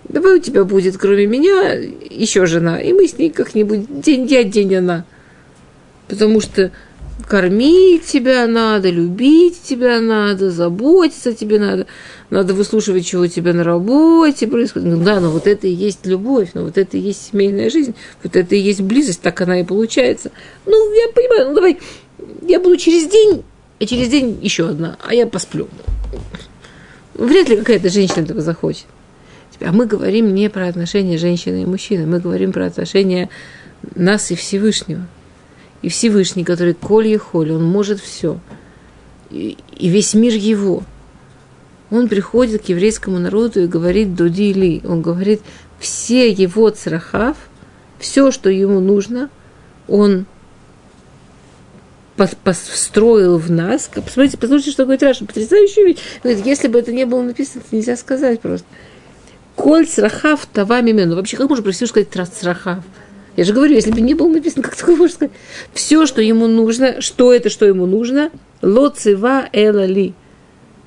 Давай у тебя будет, кроме меня, еще жена, и мы с ней как-нибудь день я, день она. Потому что кормить тебя надо, любить тебя надо, заботиться тебе надо, надо выслушивать, чего у тебя на работе происходит. Ну да, но вот это и есть любовь, но вот это и есть семейная жизнь, вот это и есть близость, так она и получается. Ну, я понимаю, ну давай, я буду через день, а через день еще одна, а я посплю. Вряд ли какая-то женщина этого захочет. А мы говорим не про отношения женщины и мужчины, мы говорим про отношения нас и Всевышнего – и Всевышний, который Коль Холь, он может все. И, и весь мир его. Он приходит к еврейскому народу и говорит Дуди Ли. Он говорит, все его црахав, все, что ему нужно, он построил в нас. Посмотрите, посмотрите, что говорит Раша. Потрясающая вещь. Если бы это не было написано, это нельзя сказать просто. Коль црахав това мимену. Вообще, как можно про сказать црахав? Я же говорю, если бы не было написано, как такое можно сказать? Все, что ему нужно, что это, что ему нужно, лоцева эла ли.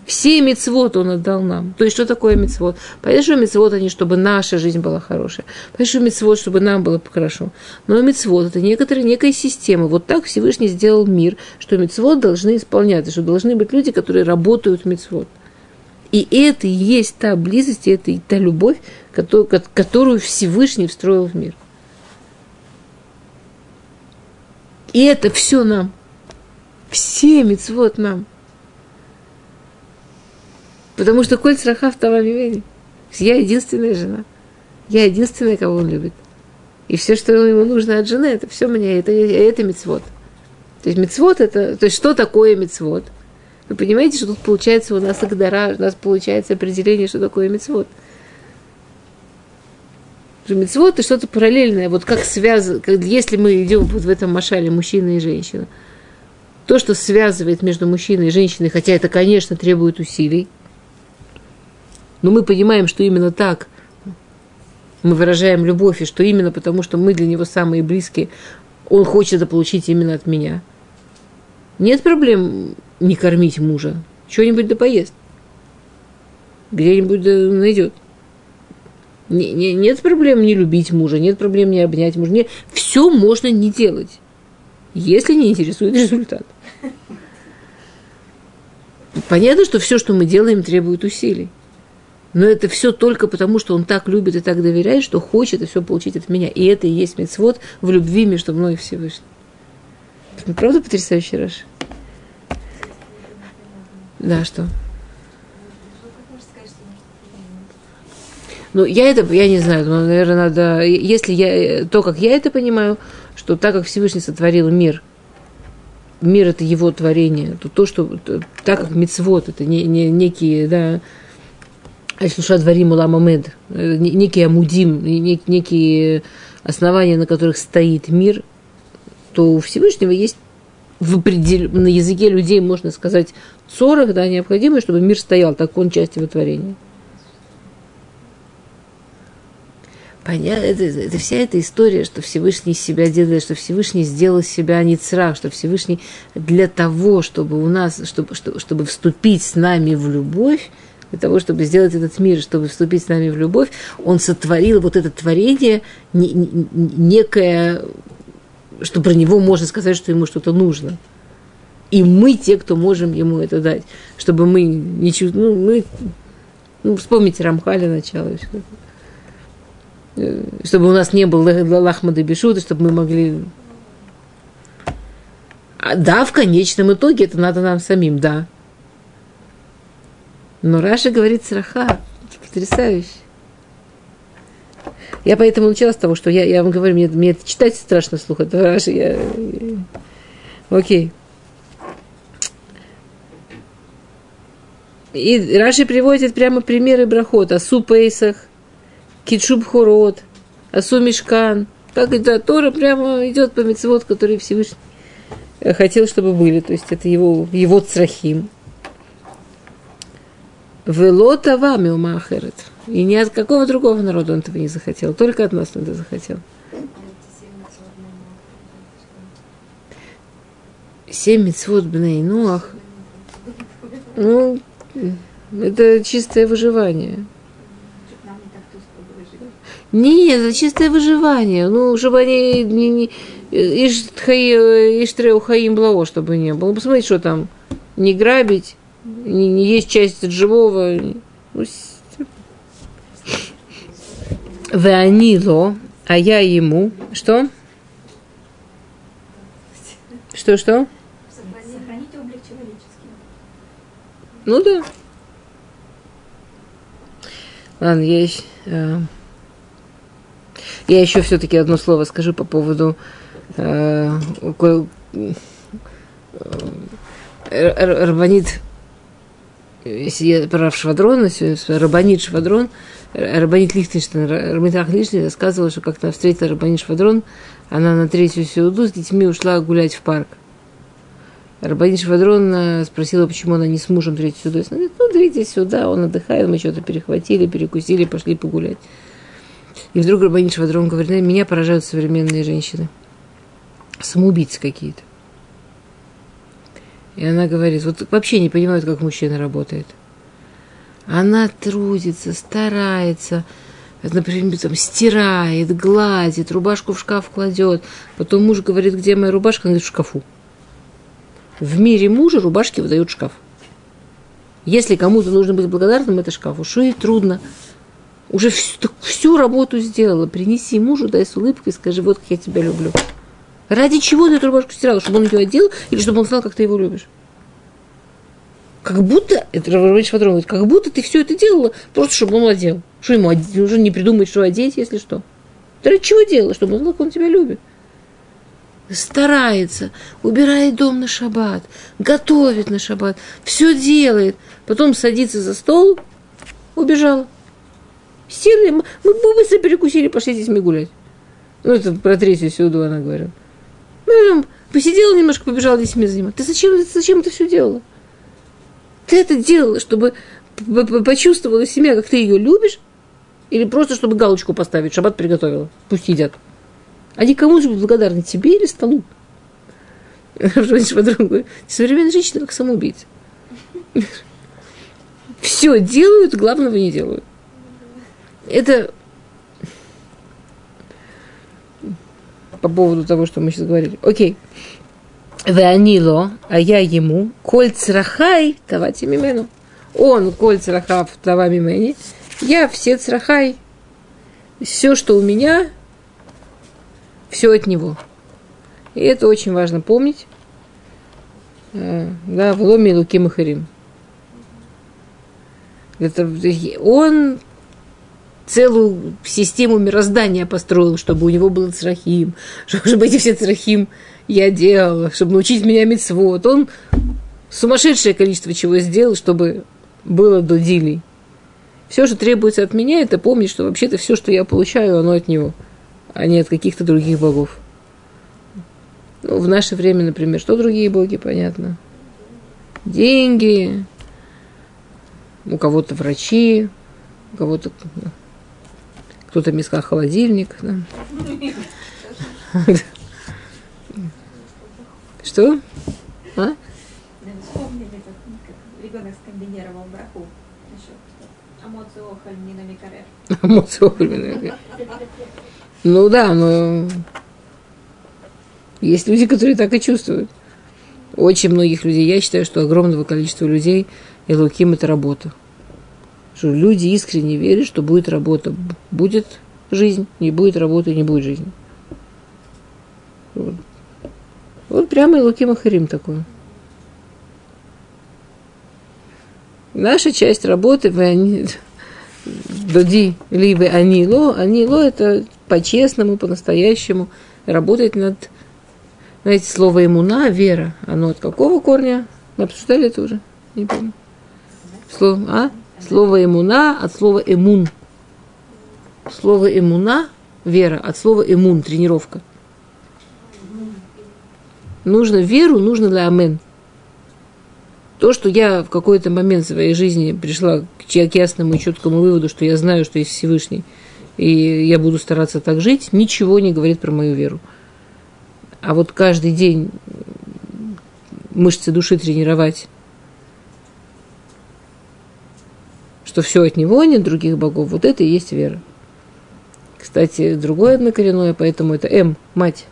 Все мецвод он отдал нам. То есть, что такое мецвод? Понятно, что мецвод они, чтобы наша жизнь была хорошая. Понятно, что мецвод, чтобы нам было хорошо. Но мецвод это некоторая, некая система. Вот так Всевышний сделал мир, что мецвод должны исполняться, что должны быть люди, которые работают в мецвод. И это и есть та близость, это и та любовь, которую Всевышний встроил в мир. И это все нам. Все мецвод нам. Потому что Коль Срахав Тавамивени. Я единственная жена. Я единственная, кого он любит. И все, что ему нужно от жены, это все мне, это, это мецвод. То есть мецвод это, то есть что такое мецвод? Вы понимаете, что тут получается у нас Агдара, у нас получается определение, что такое мецвод. Мецвод это что-то параллельное, вот как связано, если мы идем вот в этом машале мужчина и женщина, то, что связывает между мужчиной и женщиной, хотя это, конечно, требует усилий, но мы понимаем, что именно так мы выражаем любовь, и что именно потому, что мы для него самые близкие, он хочет это получить именно от меня. Нет проблем не кормить мужа. Что-нибудь да поест. Где-нибудь да найдет. Не, не, нет проблем не любить мужа, нет проблем не обнять мужа. Не, все можно не делать, если не интересует [laughs] результат. Понятно, что все, что мы делаем, требует усилий. Но это все только потому, что он так любит и так доверяет, что хочет это все получить от меня. И это и есть мецвод в любви между мной и Всевышним. Правда потрясающий Раш? Да, что? Ну, я это, я не знаю, но, наверное, надо, если я, то, как я это понимаю, что так как Всевышний сотворил мир, мир это его творение, то то, что, то, так как мицвод это не, не, некие, да, Альшуша дворим уламамед, некий амудим, некие основания, на которых стоит мир, то у Всевышнего есть в определ... на языке людей, можно сказать, 40, да, необходимо, чтобы мир стоял, так он часть его творения. Понятно, это, это вся эта история, что Всевышний себя делает, что Всевышний сделал себя не цра, что Всевышний для того, чтобы у нас, чтобы, чтобы, чтобы вступить с нами в любовь, для того, чтобы сделать этот мир, чтобы вступить с нами в любовь, он сотворил вот это творение, не, не, некое, что про него можно сказать, что ему что-то нужно. И мы те, кто можем ему это дать, чтобы мы не чувствовали, ну, мы, ну, вспомните Рамхаля начало и все чтобы у нас не было лахмада бешута, чтобы мы могли... А, да, в конечном итоге это надо нам самим, да. Но Раша говорит сраха, потрясающе. Я поэтому начала с того, что я, я вам говорю, мне, мне это читать страшно слух, это Раша, я... Окей. И Раши приводит прямо примеры брахот, о супейсах – Китшуб Хорот, Асу Мишкан, Как это Тора прямо идет по мецвод, который Всевышний хотел, чтобы были. То есть это его, его црахим. Велота вами умахерет. И ни от какого другого народа он этого не захотел. Только от нас он это захотел. Семь мецвод бней нуах. Ну, это чистое выживание. Нет, это чистое выживание. Ну, чтобы они не, не, Иштреу Хаим Блао, чтобы не было. Посмотрите, что там. Не грабить, не, не есть часть от живого. Ну, Веанило, а я ему. Что? Что, что? Сохранить облик человеческий. Ну да. Ладно, э, я еще все-таки одно слово скажу по поводу э, э, Рабанит, если я про Швадрон, Рабанит Швадрон, Рабанит Лихтенштейн, Рабанит Лихтенштейн рассказывала, что как-то встретила Рабанит Швадрон, она на третью сеуду с детьми ушла гулять в парк. Рабанит Швадрон спросила, почему она не с мужем третью сюда. Она говорит, ну, третья сюда, он отдыхает, мы что-то перехватили, перекусили, пошли погулять. И вдруг Рабанит Швадрон говорит, меня поражают современные женщины. Самоубийцы какие-то. И она говорит, вот вообще не понимают, как мужчина работает. Она трудится, старается, например, там, стирает, гладит, рубашку в шкаф кладет. Потом муж говорит, где моя рубашка? Она говорит, в шкафу. В мире мужа рубашки выдают шкаф. Если кому-то нужно быть благодарным, это шкаф. Уж и трудно. Уже всю, всю работу сделала. Принеси мужу, дай с улыбкой, скажи, вот как я тебя люблю. Ради чего ты эту рубашку стирала? Чтобы он ее одел или чтобы он знал, как ты его любишь? Как будто, это Раврович говорит, как будто ты все это делала, просто чтобы он одел. Что ему уже не придумать, что одеть, если что? Ты ради чего делала? Чтобы он знал, как он тебя любит старается, убирает дом на шаббат, готовит на шаббат, все делает, потом садится за стол, убежала. Сели, мы, мы быстро перекусили, пошли с детьми гулять. Ну, это про третью сюду она говорила. Ну, посидела немножко, побежала детьми заниматься. Ты зачем, зачем это все делала? Ты это делала, чтобы почувствовала себя, как ты ее любишь, или просто чтобы галочку поставить, шаббат приготовила. Пусть едят. Они кому же благодарны, тебе или столу? [laughs] Современные женщины как самоубийцы. [laughs] Все делают, главного не делают. Это по поводу того, что мы сейчас говорили. Окей. Веанило, а я ему, коль црахай, давайте мимену. Он, коль црахав, тава мимени. Я все црахай. Все, что у меня, все от него. И это очень важно помнить. Э, да, в ломе Луки Махарим. Это, он целую систему мироздания построил, чтобы у него был црахим, [laughs] чтобы эти все црахим я делала, чтобы научить меня мецвод. Он сумасшедшее количество чего сделал, чтобы было до дилей. Все, что требуется от меня, это помнить, что вообще-то все, что я получаю, оно от него а не от каких-то других богов. Ну, в наше время, например, что другие боги, понятно? Деньги, у кого-то врачи, у кого-то кто-то миска холодильник. Да. Что? А? Ну да, но есть люди, которые так и чувствуют. Очень многих людей. Я считаю, что огромного количества людей и Луким это работа. Что люди искренне верят, что будет работа. Будет жизнь, не будет работы, не будет жизни. Вот, вот прямо Илуким Ахарим такой. Наша часть работы, они, Доди, либо Анило, Анило это по-честному, по-настоящему, работать над, знаете, слово имуна, вера, оно от какого корня? Мы обсуждали это уже? Не помню. Слово, а? Слово имуна от слова эмун. Слово имуна Вера. От слова эмун, тренировка. Нужно веру, нужно для амен. То, что я в какой-то момент своей жизни пришла к ясному и четкому выводу, что я знаю, что есть Всевышний, и я буду стараться так жить, ничего не говорит про мою веру. А вот каждый день мышцы души тренировать, что все от него, а нет других богов, вот это и есть вера. Кстати, другое однокоренное, поэтому это М, мать.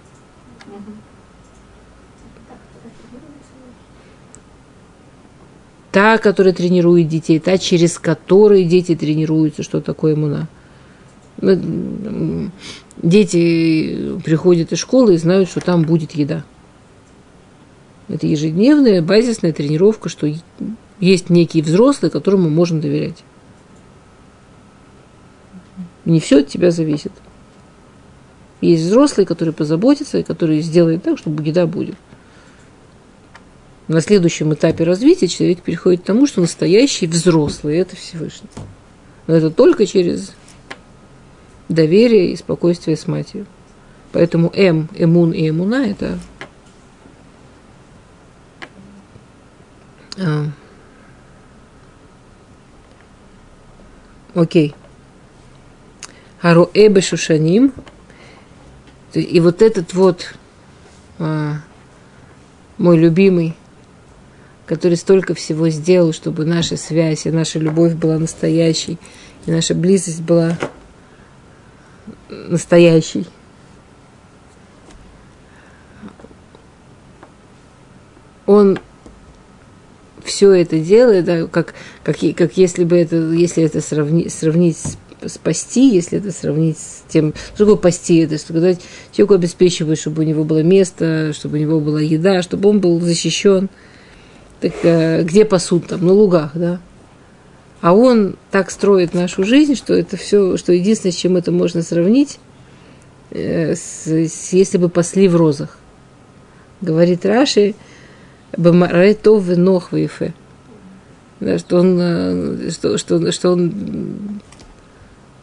Та, которая тренирует детей, та, через которую дети тренируются, что такое иммуна. Ну, дети приходят из школы и знают, что там будет еда. Это ежедневная базисная тренировка, что есть некий взрослый, которому можем доверять. Не все от тебя зависит. Есть взрослый, который позаботится и который сделает так, чтобы еда будет. На следующем этапе развития человек переходит к тому, что настоящий взрослый – это Всевышний. Но это только через доверие и спокойствие с матерью. Поэтому М, Эмун и Эмуна – это А. Окей. Харуэ бешушаним. И вот этот вот а, мой любимый, который столько всего сделал, чтобы наша связь и наша любовь была настоящей, и наша близость была настоящей. Он все это делает, да, как, как, как если бы это, если это сравни, сравнить с спасти, если это сравнить с тем, что такое пасти, это что когда человеку обеспечивают, чтобы у него было место, чтобы у него была еда, чтобы он был защищен. Так э, где пасут там? На лугах, да? А он так строит нашу жизнь, что это все, что единственное, с чем это можно сравнить, э, с, с, если бы пасли в розах. Говорит Раши, Бамаретов нох вейфе. Да, что он, э, что, что, что он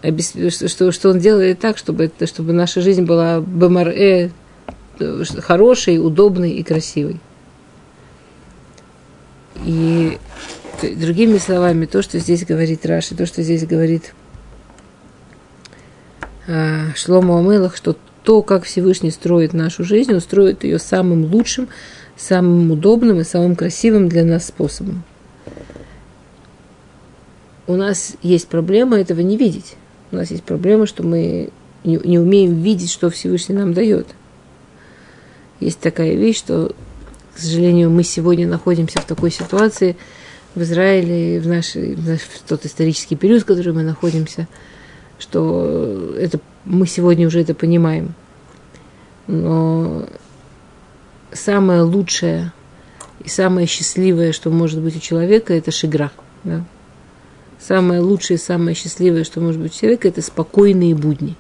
что, что он делает так, чтобы, это, чтобы наша жизнь была бамаре, хорошей, удобной и красивой. И другими словами, то, что здесь говорит Раши, то, что здесь говорит а, Шлома Амелах, что то, как Всевышний строит нашу жизнь, он строит ее самым лучшим, самым удобным и самым красивым для нас способом. У нас есть проблема этого не видеть. У нас есть проблема, что мы не, не умеем видеть, что Всевышний нам дает. Есть такая вещь, что, к сожалению, мы сегодня находимся в такой ситуации в Израиле, в, наш, в, наш, в тот исторический период, в который мы находимся, что это, мы сегодня уже это понимаем. Но самое лучшее и самое счастливое, что может быть у человека, это шигра. Да? Самое лучшее самое счастливое, что может быть у человека, это спокойные будни.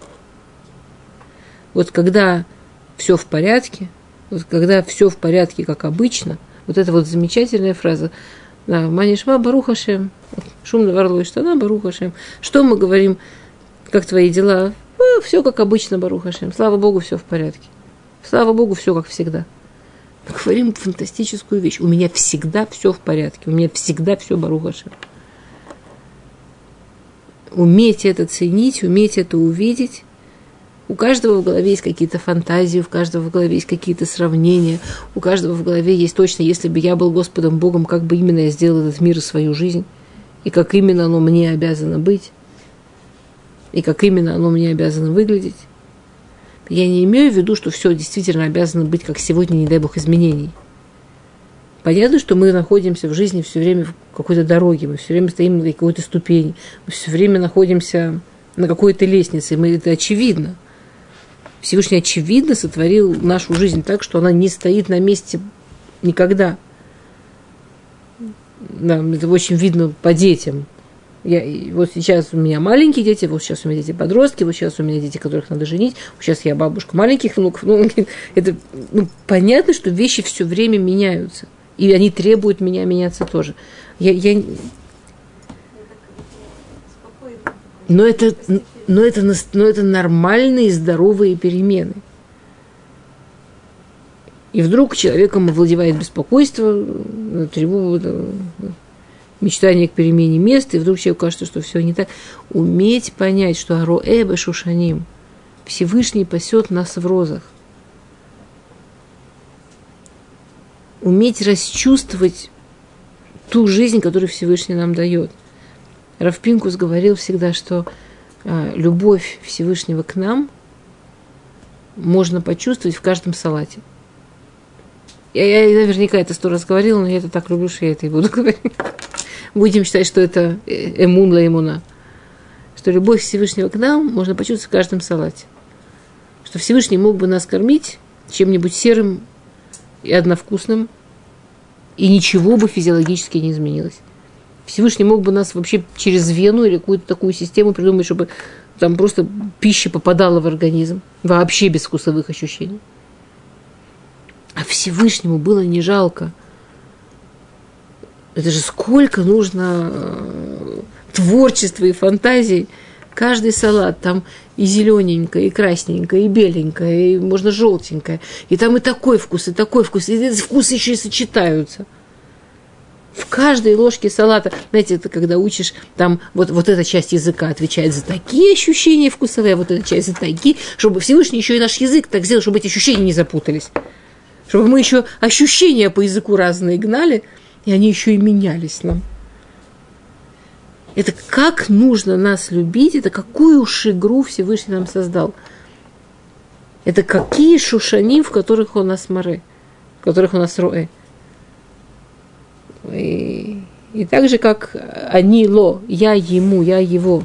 Вот когда все в порядке, вот когда все в порядке, как обычно, вот эта вот замечательная фраза, да, Манишма Барухашем, шумно варлой штана Барухашем. Что мы говорим, как твои дела? Ну, все как обычно, Барухашем. Слава Богу, все в порядке. Слава Богу, все как всегда. Мы говорим фантастическую вещь. У меня всегда все в порядке. У меня всегда все Барухашем уметь это ценить, уметь это увидеть. У каждого в голове есть какие-то фантазии, у каждого в голове есть какие-то сравнения, у каждого в голове есть точно, если бы я был Господом Богом, как бы именно я сделал этот мир и свою жизнь, и как именно оно мне обязано быть, и как именно оно мне обязано выглядеть. Я не имею в виду, что все действительно обязано быть, как сегодня, не дай бог, изменений – Понятно, что мы находимся в жизни все время в какой-то дороге, мы все время стоим на какой-то ступени, мы все время находимся на какой-то лестнице, мы, это очевидно. Всевышний очевидно сотворил нашу жизнь так, что она не стоит на месте никогда. Да, это очень видно по детям. Я, вот сейчас у меня маленькие дети, вот сейчас у меня дети подростки, вот сейчас у меня дети, которых надо женить, вот сейчас я бабушка маленьких внуков. Ну, [laughs] это ну, понятно, что вещи все время меняются. И они требуют меня меняться тоже. Я, я... Но это, но это, но это нормальные здоровые перемены. И вдруг человеком овладевает беспокойство, тревога, мечтание к перемене места, и вдруг человеку кажется, что все не так. Уметь понять, что Ароэбе Шушаним, Всевышний пасет нас в розах. Уметь расчувствовать ту жизнь, которую Всевышний нам дает. Равпинкус говорил всегда, что а, любовь Всевышнего к нам можно почувствовать в каждом салате. Я, я наверняка это сто раз говорила, но я это так люблю, что я это и буду [laughs] говорить. Будем считать, что это э, эмун ла эмуна. Что любовь Всевышнего к нам можно почувствовать в каждом салате. Что Всевышний мог бы нас кормить чем-нибудь серым и одновкусным, и ничего бы физиологически не изменилось. Всевышний мог бы нас вообще через вену или какую-то такую систему придумать, чтобы там просто пища попадала в организм, вообще без вкусовых ощущений. А Всевышнему было не жалко. Это же сколько нужно э, творчества и фантазий. Каждый салат там и зелененькое, и красненькое, и беленькое, и можно желтенькое. И там и такой вкус, и такой вкус. И эти вкусы еще и сочетаются. В каждой ложке салата, знаете, это когда учишь, там вот, вот эта часть языка отвечает за такие ощущения вкусовые, а вот эта часть за такие, чтобы Всевышний еще и наш язык так сделал, чтобы эти ощущения не запутались чтобы мы еще ощущения по языку разные гнали, и они еще и менялись нам. Это как нужно нас любить, это какую уж игру Всевышний нам создал. Это какие шушани, в которых у нас море, в которых у нас роэ. И, и так же, как они ло, я ему, я его.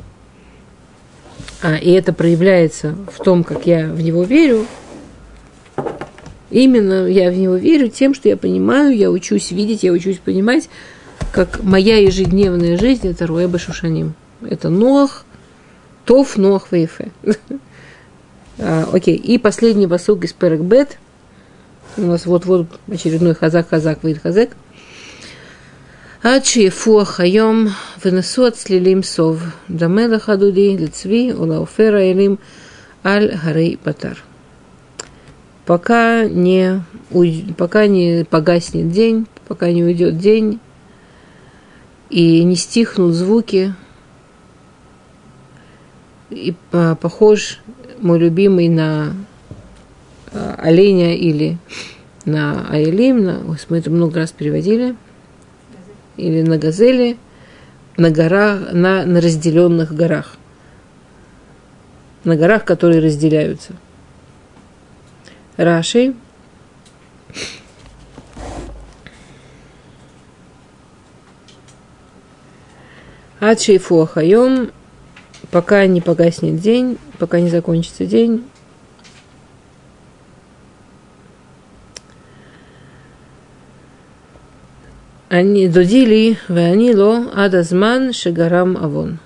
А, и это проявляется в том, как я в него верю, Именно я в него верю тем, что я понимаю, я учусь видеть, я учусь понимать, как моя ежедневная жизнь, это Руэба Шушаним. Это Ноах Тоф, Ноах Вейфе. [laughs] А, окей, и последний басук из Перекбет. У нас вот-вот очередной хазак, хазак, выйдет хазак. Ачи фуахайом вынесу от слилим сов. Дамела хадуди лицви улауфера Илим аль гарей патар. Пока не, пока не погаснет день, пока не уйдет день, и не стихнут звуки. И похож мой любимый на а, оленя или на айлим, на, мы это много раз переводили, или на газели, на горах, на, на разделенных горах, на горах, которые разделяются. Раши. Ачейфу Ахайом, пока не погаснет день, пока не закончится день, они додили ванило адазман шегарам авон.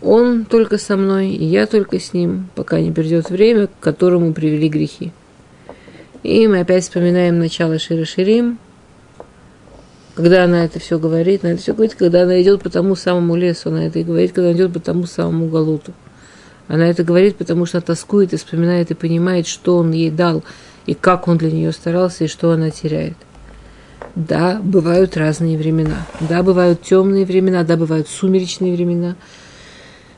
Он только со мной, и я только с ним, пока не придет время, к которому привели грехи. И мы опять вспоминаем начало Шира Ширим, когда она это все говорит, она это все говорит, когда она идет по тому самому лесу, она это и говорит, когда она идет по тому самому галуту. Она это говорит, потому что тоскует и вспоминает и понимает, что он ей дал, и как он для нее старался, и что она теряет. Да, бывают разные времена. Да, бывают темные времена, да, бывают сумеречные времена –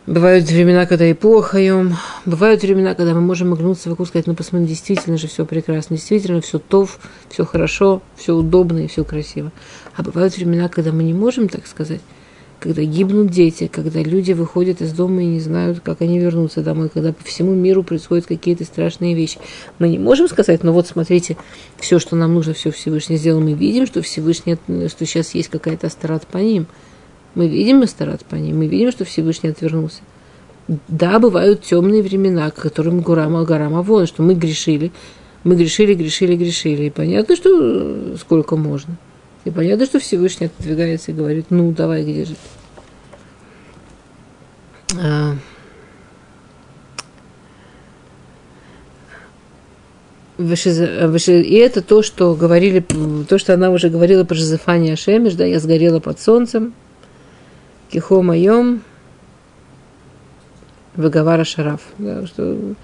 Бывают времена, когда и плохо ем. Бывают времена, когда мы можем огнуться вокруг, сказать, ну посмотри, действительно же все прекрасно, действительно все тов, все хорошо, все удобно и все красиво. А бывают времена, когда мы не можем так сказать, когда гибнут дети, когда люди выходят из дома и не знают, как они вернутся домой, когда по всему миру происходят какие-то страшные вещи. Мы не можем сказать, ну вот смотрите, все, что нам нужно, все Всевышний сделал. Мы видим, что Всевышний, что сейчас есть какая-то астарат по ним – мы видим Астарат по ним, мы видим, что Всевышний отвернулся. Да, бывают темные времена, к которым Гурама Гарама вон, что мы грешили, мы грешили, грешили, грешили. И понятно, что э, сколько можно. И понятно, что Всевышний отодвигается и говорит, ну, давай, где же а... И это то, что говорили, то, что она уже говорила про Жозефания Шемиш, да, я сгорела под солнцем, Кихо моем. Вагавара Шараф. Да, что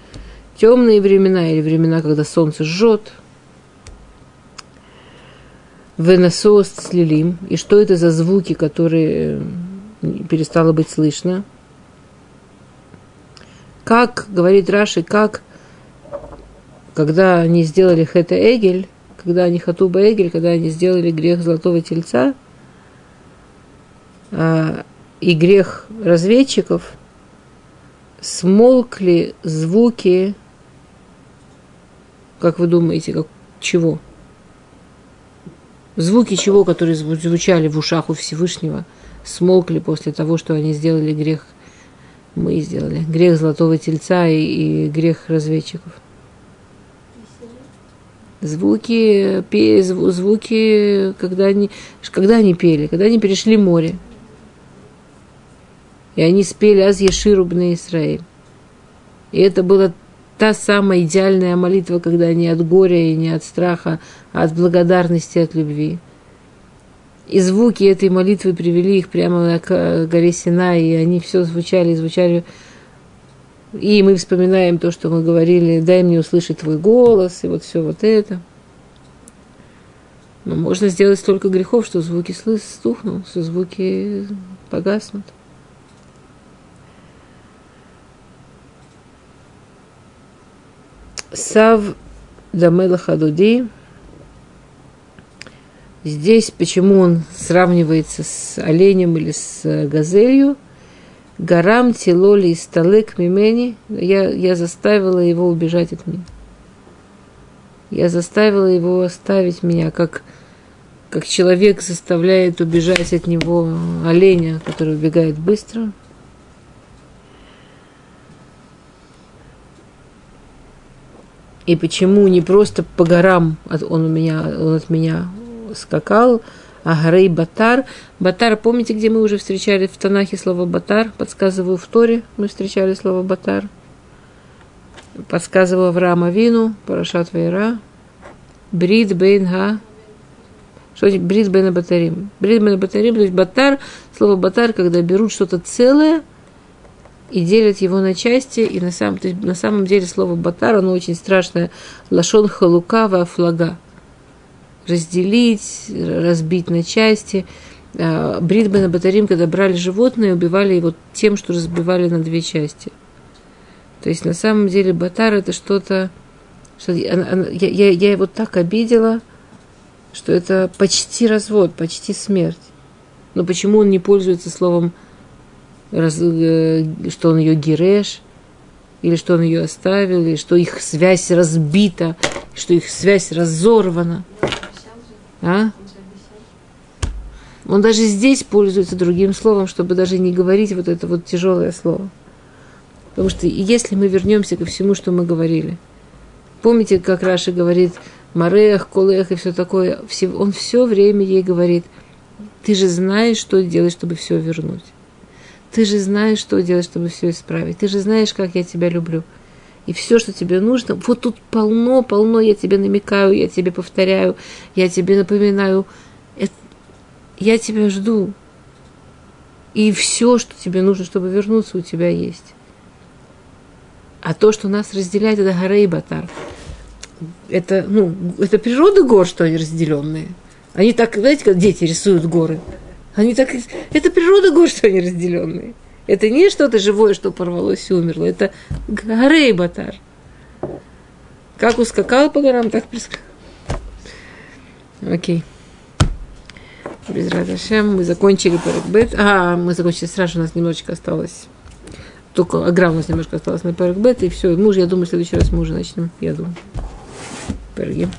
темные времена или времена, когда солнце жжет. Венесос слилим. И что это за звуки, которые перестало быть слышно? Как, говорит Раши, как, когда они сделали Хета Эгель, когда они Хатуба Эгель, когда они сделали грех Золотого Тельца а, и грех разведчиков, смолкли звуки, как вы думаете, как, чего? Звуки чего, которые звучали в ушах у Всевышнего, смолкли после того, что они сделали грех, мы сделали, грех Золотого Тельца и, и грех разведчиков звуки, пе, звуки, когда они, когда они пели, когда они перешли море. И они спели «Аз Еширу бне Исраиль». И это была та самая идеальная молитва, когда не от горя и не от страха, а от благодарности, от любви. И звуки этой молитвы привели их прямо к горе Сина, и они все звучали, звучали и мы вспоминаем то, что мы говорили, дай мне услышать твой голос, и вот все вот это. Но можно сделать столько грехов, что звуки стухнут, что звуки погаснут. Сав Дамела Хадуди. Здесь почему он сравнивается с оленем или с газелью – Гарам тилоли и сталек мимени, я, я заставила его убежать от меня. Я заставила его оставить меня, как, как человек заставляет убежать от него оленя, который убегает быстро. И почему не просто по горам он, у меня, он от меня скакал, Агарей Батар. Батар, помните, где мы уже встречали в Танахе слово Батар? Подсказываю в Торе, мы встречали слово Батар. Подсказываю Авраама Вину, Парашат Вейра. Брид Бейн Га. Что значит Брид Бейн Батарим? Брид Бейн Батарим, то есть Батар, слово Батар, когда берут что-то целое и делят его на части, и на самом, то есть, на самом деле слово Батар, оно очень страшное. Лашон Халукава Флага разделить, разбить на части. А, Бритбена Батарим, когда брали животное, убивали его тем, что разбивали на две части. То есть на самом деле Батар это что-то, что я, я, я его так обидела, что это почти развод, почти смерть. Но почему он не пользуется словом, раз, э, что он ее гереш, или что он ее оставил, или что их связь разбита, что их связь разорвана. А? Он даже здесь пользуется другим словом, чтобы даже не говорить вот это вот тяжелое слово. Потому что если мы вернемся ко всему, что мы говорили, помните, как Раша говорит, Марех, Колех и все такое, он все время ей говорит, ты же знаешь, что делать, чтобы все вернуть. Ты же знаешь, что делать, чтобы все исправить. Ты же знаешь, как я тебя люблю и все, что тебе нужно, вот тут полно, полно, я тебе намекаю, я тебе повторяю, я тебе напоминаю, это, я тебя жду. И все, что тебе нужно, чтобы вернуться, у тебя есть. А то, что нас разделяет, это горы и батар. Это, ну, это природа гор, что они разделенные. Они так, знаете, как дети рисуют горы. Они так, это природа гор, что они разделенные. Это не что-то живое, что порвалось и умерло. Это горей батар. Как ускакал по горам, так прискакал. Окей. Без Радашем мы закончили Паракбет. А, мы закончили сразу, у нас немножечко осталось. Только агра у нас немножко осталось на Паракбет, и все. Муж, я думаю, в следующий раз мы уже начнем, я думаю. Парагим.